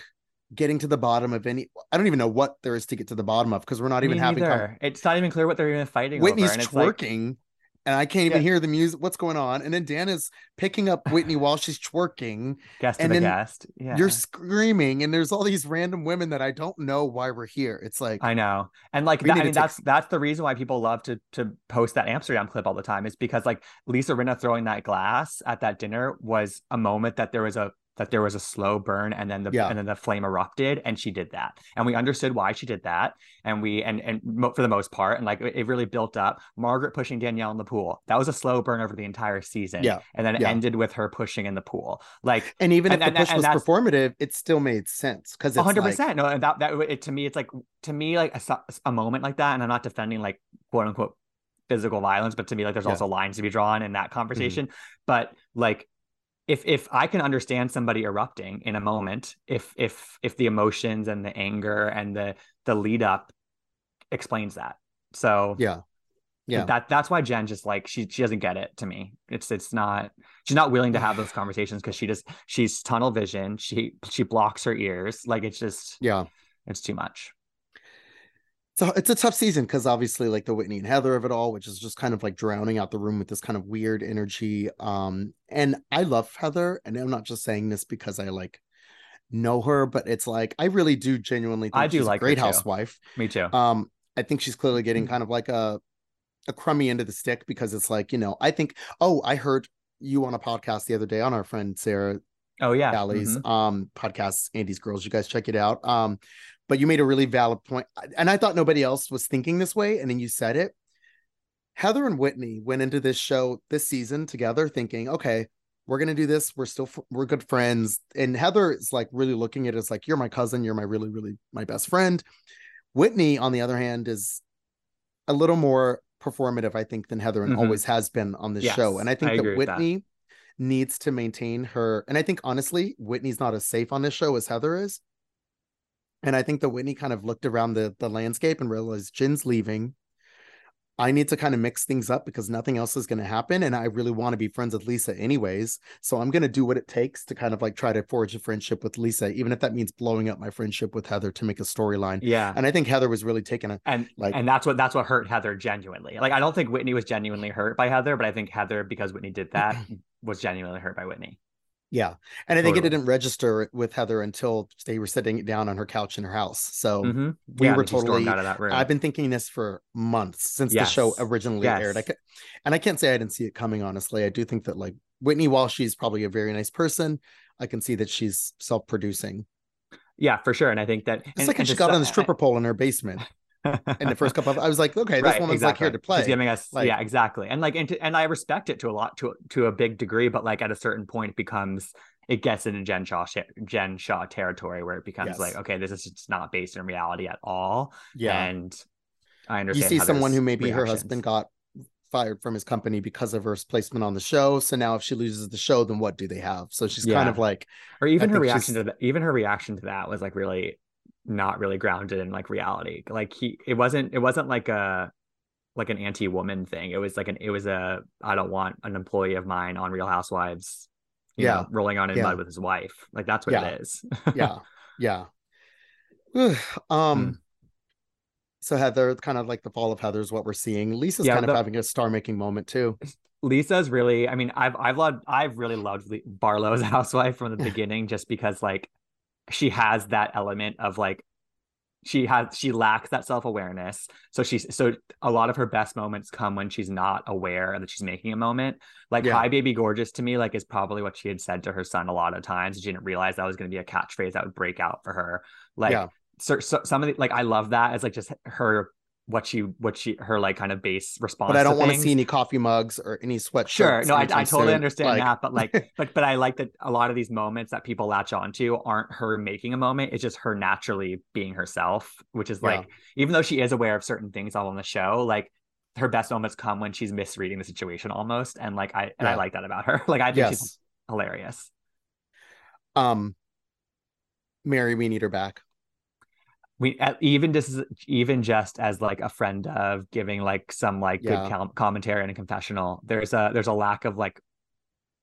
Speaker 2: getting to the bottom of any i don't even know what there is to get to the bottom of because we're not even
Speaker 3: Me
Speaker 2: having
Speaker 3: neither. it's not even clear what they're even fighting
Speaker 2: whitney's
Speaker 3: over and it's like
Speaker 2: twerking and i can't even
Speaker 3: Yeah.
Speaker 2: hear the music what's going on and then dan is picking up whitney while she's twerking
Speaker 3: guest to
Speaker 2: and
Speaker 3: the
Speaker 2: then
Speaker 3: guest yeah
Speaker 2: you're screaming and there's all these random women that i don't know why we're here it's like
Speaker 3: I know, and like that, I mean,
Speaker 2: take-
Speaker 3: that's that's the reason why people love to to post that Amsterdam clip all the time. Is because like Lisa Rinna throwing that glass at that dinner was a moment that there was a that there was a slow burn and then the
Speaker 2: Yeah.
Speaker 3: and then the flame erupted and she did that and we understood why she did that and we and and mo- for the most part and like it really built up Margaret pushing Danielle in the pool that was a slow burn over the entire season
Speaker 2: Yeah.
Speaker 3: and then it
Speaker 2: Yeah.
Speaker 3: ended with her pushing in the pool like
Speaker 2: and even
Speaker 3: And-
Speaker 2: if
Speaker 3: and-
Speaker 2: the push
Speaker 3: and
Speaker 2: was performative it still made sense because it's
Speaker 3: hundred
Speaker 2: like,
Speaker 3: percent. No, and that that it, to me, it's like to me like a, a moment like that, and I'm not defending like quote unquote physical violence, but to me like there's
Speaker 2: Yeah.
Speaker 3: also lines to be drawn in that mm-hmm. conversation. But like if if I can understand somebody erupting in a moment, if if if the emotions and the anger and the the lead up explains that, so
Speaker 2: yeah yeah
Speaker 3: that that's why Jen just like she she doesn't get it to me. It's it's not she's not willing to have those conversations because she just she's tunnel vision. She she blocks her ears. Like it's just
Speaker 2: yeah
Speaker 3: it's too much.
Speaker 2: So it's a tough season because obviously like the Whitney and Heather of it all, which is just kind of like drowning out the room with this kind of weird energy. Um, and I love Heather, and I'm not just saying this because I like know her, but it's like I really do genuinely think
Speaker 3: I do like
Speaker 2: a great housewife.
Speaker 3: Me too.
Speaker 2: Um, I think she's clearly getting
Speaker 3: Mm.
Speaker 2: kind of like a a crummy end of the stick because it's like, you know, I think oh, I heard you on a podcast the other day on our friend Sarah
Speaker 3: oh yeah.
Speaker 2: Valley's
Speaker 3: Mhm.
Speaker 2: um podcast, Andy's Girls. You guys check it out. Um, but you made a really valid point, and I thought nobody else was thinking this way, and then you said it. Heather and Whitney went into this show this season together, thinking, okay, we're gonna do this. We're still we're good friends, and Heather is like really looking at it as like you're my cousin, you're my really really my best friend. Whitney, on the other hand, is a little more performative, I think, than Heather and
Speaker 3: Mhm.
Speaker 2: always has been on this show. And I think
Speaker 3: I
Speaker 2: that
Speaker 3: with that.
Speaker 2: Whitney needs to maintain her. And I think honestly, Whitney's not as safe on this show as Heather is. And I think that Whitney kind of looked around the the landscape and realized Jen's leaving. I need to kind of mix things up because nothing else is going to happen. And I really want to be friends with Lisa anyways. So I'm going to do what it takes to kind of like try to forge a friendship with Lisa, even if that means blowing up my friendship with Heather to make a storyline.
Speaker 3: Yeah.
Speaker 2: And I think Heather was really taken a
Speaker 3: And
Speaker 2: like-
Speaker 3: and that's what that's what hurt Heather genuinely. Like I don't think Whitney was genuinely hurt by Heather, but I think Heather, because Whitney did that, was genuinely hurt by Whitney.
Speaker 2: Yeah. And I think it didn't register with Heather until they were sitting down on her couch in her house. So
Speaker 3: Mhm.
Speaker 2: we
Speaker 3: Yeah,
Speaker 2: were
Speaker 3: and she stormed
Speaker 2: totally
Speaker 3: out of that room.
Speaker 2: I've been thinking this for months since the show
Speaker 3: Yes.
Speaker 2: originally aired. I
Speaker 3: Yes.
Speaker 2: ca- and I can't say I didn't see it coming, honestly. I do think that like Whitney, while she's probably a very nice person, I can see that she's self-producing.
Speaker 3: yeah, for sure. And I think that
Speaker 2: It's
Speaker 3: and-
Speaker 2: like
Speaker 3: and
Speaker 2: she got on the stripper pole in her basement in the first couple of I was like, okay, this
Speaker 3: Right,
Speaker 2: woman's like here to
Speaker 3: exactly.
Speaker 2: play.
Speaker 3: She's giving us,
Speaker 2: Like-
Speaker 3: yeah, exactly. And like, and, to, and I respect it to a lot, to to a big degree, but like at a certain point, it becomes it gets into Jen Shah Jen Shah territory where it becomes
Speaker 2: Yes.
Speaker 3: like, okay, this is just not based in reality at all.
Speaker 2: yeah.
Speaker 3: And I understand.
Speaker 2: you see someone who maybe her husband got fired from his company because of her placement on the show. So now if she loses the show, then what do they have? So she's kind of like,
Speaker 3: or even
Speaker 2: I
Speaker 3: her reaction
Speaker 2: she's-
Speaker 3: to that even her reaction to that was like really not really grounded in like reality. Like he it wasn't it wasn't like a like an anti-woman thing. It was like an it was a I don't want an employee of mine on Real Housewives, you
Speaker 2: Yeah.
Speaker 3: know, rolling on in
Speaker 2: Yeah.
Speaker 3: mud with his wife. Like that's what
Speaker 2: Yeah.
Speaker 3: it is.
Speaker 2: yeah yeah um
Speaker 3: Mm.
Speaker 2: so heather kind of like the fall of heather is what we're seeing lisa's
Speaker 3: Yeah,
Speaker 2: kind of having a star making moment too
Speaker 3: Lisa's really, I mean, I've I've loved I've really loved Li- Barlow housewife from the beginning just because like she has that element of like she has she lacks that self-awareness. So she's so a lot of her best moments come when she's not aware that she's making a moment. Like
Speaker 2: Yeah.
Speaker 3: hi baby gorgeous to me like is probably what she had said to her son a lot of times. She didn't realize that was going to be a catchphrase that would break out for her. Like
Speaker 2: Yeah.
Speaker 3: so, so some of the like I love that as like just her what she what she her like kind of base response
Speaker 2: but i don't
Speaker 3: to
Speaker 2: want to see any coffee mugs or any sweatshirts
Speaker 3: Sure. No, I, I totally
Speaker 2: soon.
Speaker 3: understand
Speaker 2: Like,
Speaker 3: that. But like, but but I like that a lot of these moments that people latch onto aren't her making a moment. It's just her naturally being herself, which is like, even though she is aware of certain things all on the show, like her best moments come when she's misreading the situation almost. And like I and I like that about her. Like I think
Speaker 2: yes
Speaker 3: she's hilarious.
Speaker 2: um mary we need her back
Speaker 3: We even just even just as like a friend of giving like some like
Speaker 2: Yeah.
Speaker 3: good com- commentary and a confessional. There's a there's a lack of like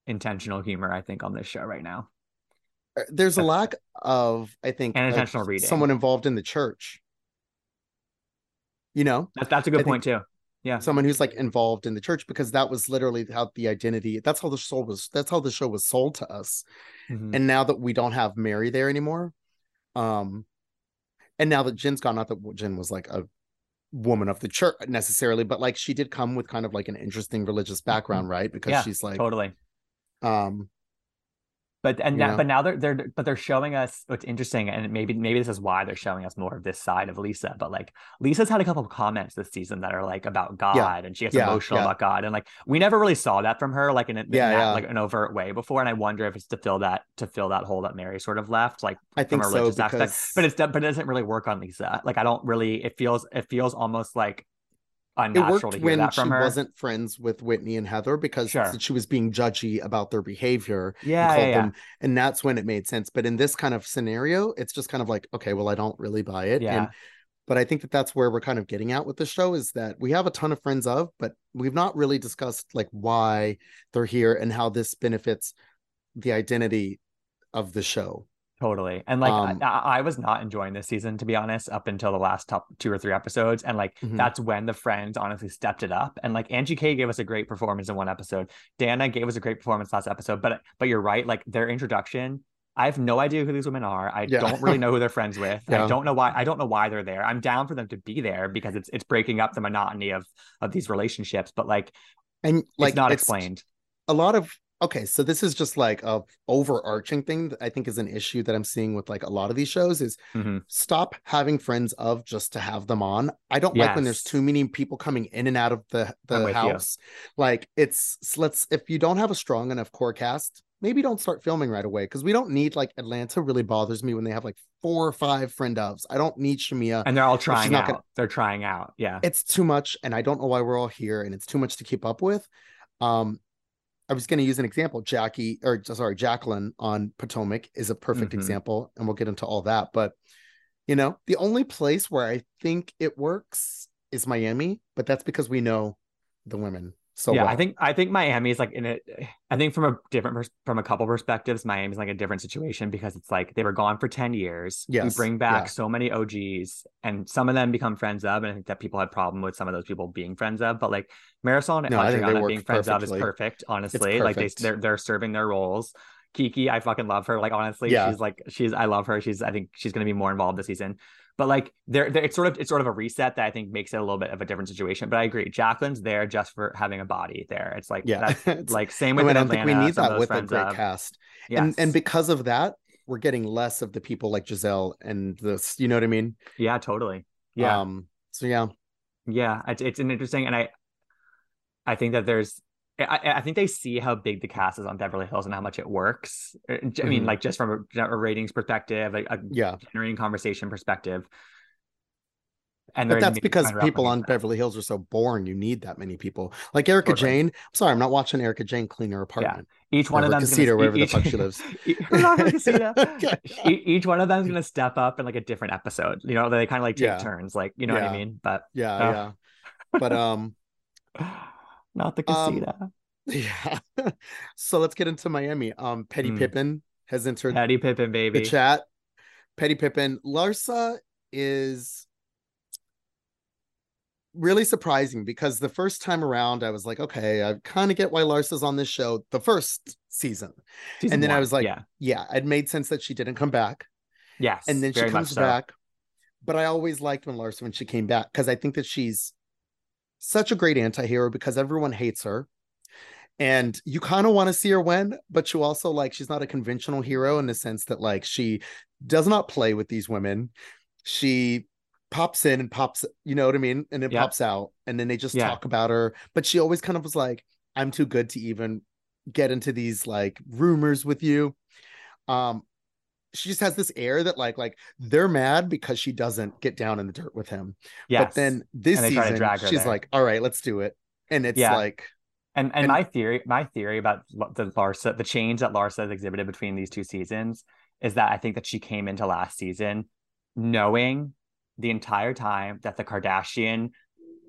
Speaker 3: intentional humor I think on this show right now.
Speaker 2: Uh, there's a lack of i think
Speaker 3: And
Speaker 2: of
Speaker 3: intentional reading.
Speaker 2: someone involved in the church you know
Speaker 3: That, that's a good
Speaker 2: I
Speaker 3: point too. Yeah.
Speaker 2: someone who's like involved in the church because that was literally how the identity that's how the show was that's how the show was sold to us
Speaker 3: Mhm.
Speaker 2: and now that we don't have mary there anymore um and now that jen's gone not that jen was like a woman of the church necessarily but like she did come with kind of like an interesting religious background right because
Speaker 3: Yeah,
Speaker 2: she's like
Speaker 3: totally.
Speaker 2: um
Speaker 3: But and now, but now they're they're but they're showing us what's interesting, and maybe maybe this is why they're showing us more of this side of Lisa. But like Lisa's had a couple of comments this season that are like about God, and she gets
Speaker 2: Yeah,
Speaker 3: emotional
Speaker 2: yeah.
Speaker 3: about God, and like we never really saw that from her, like in, a, in
Speaker 2: Yeah,
Speaker 3: that,
Speaker 2: yeah.
Speaker 3: like an overt way before. And I wonder if it's to fill that to fill that hole that Mary sort of left, like
Speaker 2: i
Speaker 3: from
Speaker 2: think
Speaker 3: a
Speaker 2: so
Speaker 3: religious
Speaker 2: because
Speaker 3: aspect. But it's but it doesn't really work on Lisa. Like I don't really. It feels it feels almost like
Speaker 2: it worked
Speaker 3: to hear
Speaker 2: when
Speaker 3: that
Speaker 2: she
Speaker 3: her.
Speaker 2: wasn't friends with whitney and heather because
Speaker 3: Sure.
Speaker 2: she was being judgy about their behavior and
Speaker 3: yeah,
Speaker 2: called
Speaker 3: yeah, yeah.
Speaker 2: them and that's when it made sense but in this kind of scenario it's just kind of like okay well i don't really buy it
Speaker 3: Yeah.
Speaker 2: and but i think that that's where we're kind of getting at with the show is that we have a ton of friends of but we've not really discussed like why they're here and how this benefits the identity of the show
Speaker 3: Totally. And like
Speaker 2: Um,
Speaker 3: I, I was not enjoying this season to be honest up until the last top two or three episodes and like
Speaker 2: Mhm.
Speaker 3: that's when the friends honestly stepped it up and like Angie K gave us a great performance in one episode. Dana gave us a great performance last episode but but you're right like their introduction I have no idea who these women are. I
Speaker 2: Yeah.
Speaker 3: don't really know who they're friends with.
Speaker 2: Yeah.
Speaker 3: I don't know why I don't know why they're there. I'm down for them to be there because it's it's breaking up the monotony of of these relationships but like,
Speaker 2: and like
Speaker 3: it's not explained.
Speaker 2: a lot of okay so this is just like a overarching thing that i think is an issue that i'm seeing with like a lot of these shows is
Speaker 3: Mhm.
Speaker 2: stop having friends of just to have them on i don't like when there's too many people coming in and out of the the
Speaker 3: with you.
Speaker 2: house like it's let's if you don't have a strong enough core cast maybe don't start filming right away because we don't need like atlanta really bothers me when they have like four or five friend ofs i don't need shamea
Speaker 3: And they're all trying out.
Speaker 2: gonna-
Speaker 3: They're trying out. Yeah.
Speaker 2: it's too much and i don't know why we're all here and it's too much to keep up with um i was going to use an example jackie or sorry jacqueline on potomac is a perfect
Speaker 3: Mhm.
Speaker 2: example and we'll get into all that but you know the only place where i think it works is miami but that's because we know the women so
Speaker 3: yeah. I think I think Miami is like in a. I think from a different from a couple perspectives, Miami's like a different situation because it's like they were gone for ten years. we
Speaker 2: Yes,
Speaker 3: bring back
Speaker 2: yeah.
Speaker 3: so many OGs, and some of them become friends of, and I think that people had problem with some of those people being friends of. But like Marisol and
Speaker 2: No, I think they
Speaker 3: Adriana being friends of is perfect. Honestly, like they they're, they're serving their roles. Kiki, I fucking love her. Like honestly,
Speaker 2: Yeah.
Speaker 3: she's like she's I love her. She's I think she's gonna be more involved this season. But like there, there, it's sort of it's sort of a reset that I think makes it a little bit of a different situation. But I agree, Jacqueline's there just for having a body there. It's like
Speaker 2: yeah
Speaker 3: that's
Speaker 2: It's-
Speaker 3: like same
Speaker 2: I
Speaker 3: with
Speaker 2: mean, I
Speaker 3: Atlanta.
Speaker 2: think we need that with a great
Speaker 3: of-
Speaker 2: cast
Speaker 3: Yes.
Speaker 2: and and because of that we're getting less of the people like gizelle and this you know what i mean
Speaker 3: yeah, totally. Yeah,
Speaker 2: um so yeah
Speaker 3: yeah. It's it's an interesting, and I, I think that there's. I, I think they see how big the cast is on Beverly Hills and how much it works. I mean,
Speaker 2: Mhm.
Speaker 3: like just from a, a ratings perspective, a, a
Speaker 2: yeah
Speaker 3: generating conversation perspective. And
Speaker 2: But that's because people on
Speaker 3: that.
Speaker 2: Beverly Hills are so boring. You need that many people. Like
Speaker 3: Erika.
Speaker 2: Jayne. I'm sorry, I'm not watching Erika Jayne clean her apartment. Yeah.
Speaker 3: Each one of them
Speaker 2: casita, wherever the fuck she lives.
Speaker 3: casita. E- Each one of them is going to step up in like a different episode. You know, they kind of like take
Speaker 2: Yeah.
Speaker 3: turns, like you know what I mean. But
Speaker 2: Yeah,
Speaker 3: Oh.
Speaker 2: yeah. But um,
Speaker 3: not the
Speaker 2: Um,
Speaker 3: casita.
Speaker 2: yeah. so let's get into Miami. Um, Petty
Speaker 3: Mm.
Speaker 2: Pippen has entered
Speaker 3: Patty Pippen,
Speaker 2: the chat. Petty Pippen. Larsa is really surprising because the first time around I was like, okay, I kind of get why Larsa's on this show the first season.
Speaker 3: Season
Speaker 2: and then I was like,
Speaker 3: yeah,
Speaker 2: Yeah, it made sense that she didn't come back.
Speaker 3: yes,
Speaker 2: and then she comes
Speaker 3: so.
Speaker 2: back. But I always liked when Larsa when she came back because I think that she's such a great anti-hero because everyone hates her. And you kind of want to see her win, but you also like she's not a conventional hero in the sense that like she does not play with these women. She pops in and pops, you know what I mean? And it
Speaker 3: Yeah.
Speaker 2: pops out. And then they just
Speaker 3: Yeah.
Speaker 2: talk about her. But she always kind of was like, I'm too good to even get into these like rumors with you. Um, she just has this air that like like they're mad because she doesn't get down in the dirt with him.
Speaker 3: Yes.
Speaker 2: But then this
Speaker 3: And they try to
Speaker 2: season, she's
Speaker 3: there.
Speaker 2: like, all right, let's do it. And it's
Speaker 3: Yeah.
Speaker 2: like,
Speaker 3: And, and
Speaker 2: And-
Speaker 3: my theory, my theory about the Larsa, the change that Larsa has exhibited between these two seasons is that I think that she came into last season knowing the entire time that the Kardashian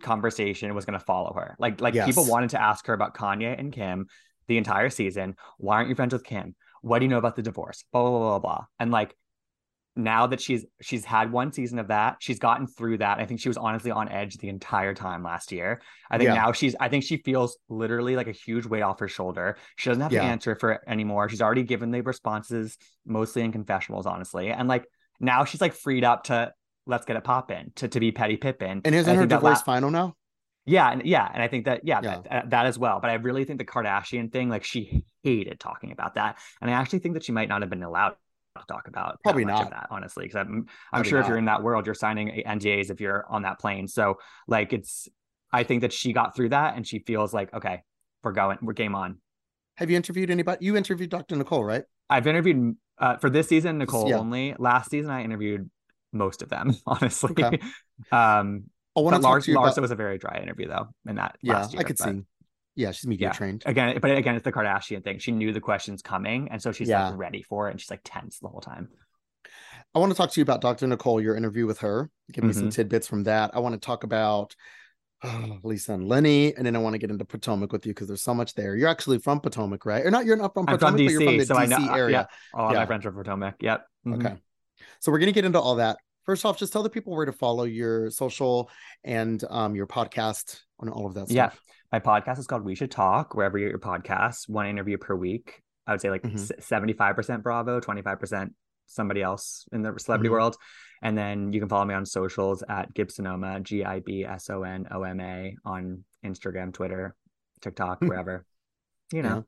Speaker 3: conversation was going to follow her. Like, like people wanted to ask her about Kanye and Kim the entire season. Why aren't you friends with Kim? What do you know about the divorce? Blah blah blah blah. blah. And like now that she's she's had one season of that, she's gotten through that. I think she was honestly on edge the entire time last year. I think
Speaker 2: Yeah.
Speaker 3: now she's I think she feels literally like a huge weight off her shoulder. She doesn't have
Speaker 2: Yeah.
Speaker 3: to answer for it anymore. She's already given the responses mostly in confessionals, honestly. And like now she's like freed up to let's get it poppin' to, to be Petty Pippen.
Speaker 2: and isn't
Speaker 3: I
Speaker 2: her divorce
Speaker 3: la-
Speaker 2: final now?
Speaker 3: Yeah, and yeah, and I think that yeah,
Speaker 2: Yeah.
Speaker 3: That, that as well. But I really think the Kardashian thing, like she hated talking about that, and I actually think that she might not have been allowed to talk about
Speaker 2: Probably not.
Speaker 3: that, honestly, because I'm I'm
Speaker 2: Probably
Speaker 3: sure if you're in that world, you're signing NDAs if you're on that plane. So like it's, I think that she got through that, and she feels like okay, we're going, we're game on.
Speaker 2: Have you interviewed anybody? You interviewed Dr. Nicole, right?
Speaker 3: I've interviewed uh, for this season Nicole
Speaker 2: yeah.
Speaker 3: only. Last season I interviewed most of them, honestly.
Speaker 2: Okay.
Speaker 3: um,
Speaker 2: I want
Speaker 3: but
Speaker 2: to talk
Speaker 3: Lars,
Speaker 2: to you
Speaker 3: Larsa
Speaker 2: about.
Speaker 3: was a very dry interview though in that
Speaker 2: Yeah,
Speaker 3: last year.
Speaker 2: I could
Speaker 3: but-
Speaker 2: see. Yeah, she's media
Speaker 3: Yeah.
Speaker 2: trained.
Speaker 3: again but again it's the kardashian thing she knew the questions coming and so she's
Speaker 2: Yeah.
Speaker 3: like ready for it and she's like tense the whole time
Speaker 2: I want to talk to you about Dr. Nicole, your interview with her. Give me some
Speaker 3: Mhm.
Speaker 2: tidbits from that. I want to talk about oh, Lisa and Lenny, and then I want to get into Potomac with you because there's so much there. You're actually from Potomac, right? Or not? You're not from
Speaker 3: i'm
Speaker 2: Potomac,
Speaker 3: from
Speaker 2: but you're from
Speaker 3: dc
Speaker 2: the
Speaker 3: so
Speaker 2: DC
Speaker 3: i know uh,
Speaker 2: area.
Speaker 3: yeah all
Speaker 2: Yeah.
Speaker 3: my friends are from potomac yep Mhm.
Speaker 2: Okay. So we're gonna get into all that. First off, just tell the people where to follow your social and um your podcast and all of that
Speaker 3: Yeah.
Speaker 2: stuff.
Speaker 3: my podcast is called we should talk wherever you get your podcast, one interview per week i would say like
Speaker 2: Mhm.
Speaker 3: 75% bravo 25% somebody else in the celebrity
Speaker 2: Mhm.
Speaker 3: world and then you can follow me on socials at gibsonoma g-i-b-s-o-n-o-m-a on instagram twitter tiktok
Speaker 2: Hmm.
Speaker 3: wherever you know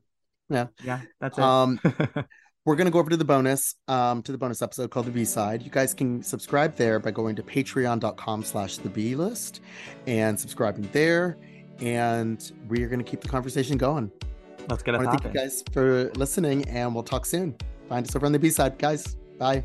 Speaker 2: Yeah.
Speaker 3: yeah that's it
Speaker 2: Um we're gonna go over to the bonus, um, to the bonus episode called the B side. You guys can subscribe there by going to patreon.com slash the B list and subscribing there. And we are gonna keep the conversation going.
Speaker 3: let's get
Speaker 2: I
Speaker 3: it
Speaker 2: want to thank you guys for listening and we'll talk soon. Find us over on the B side, guys. Bye.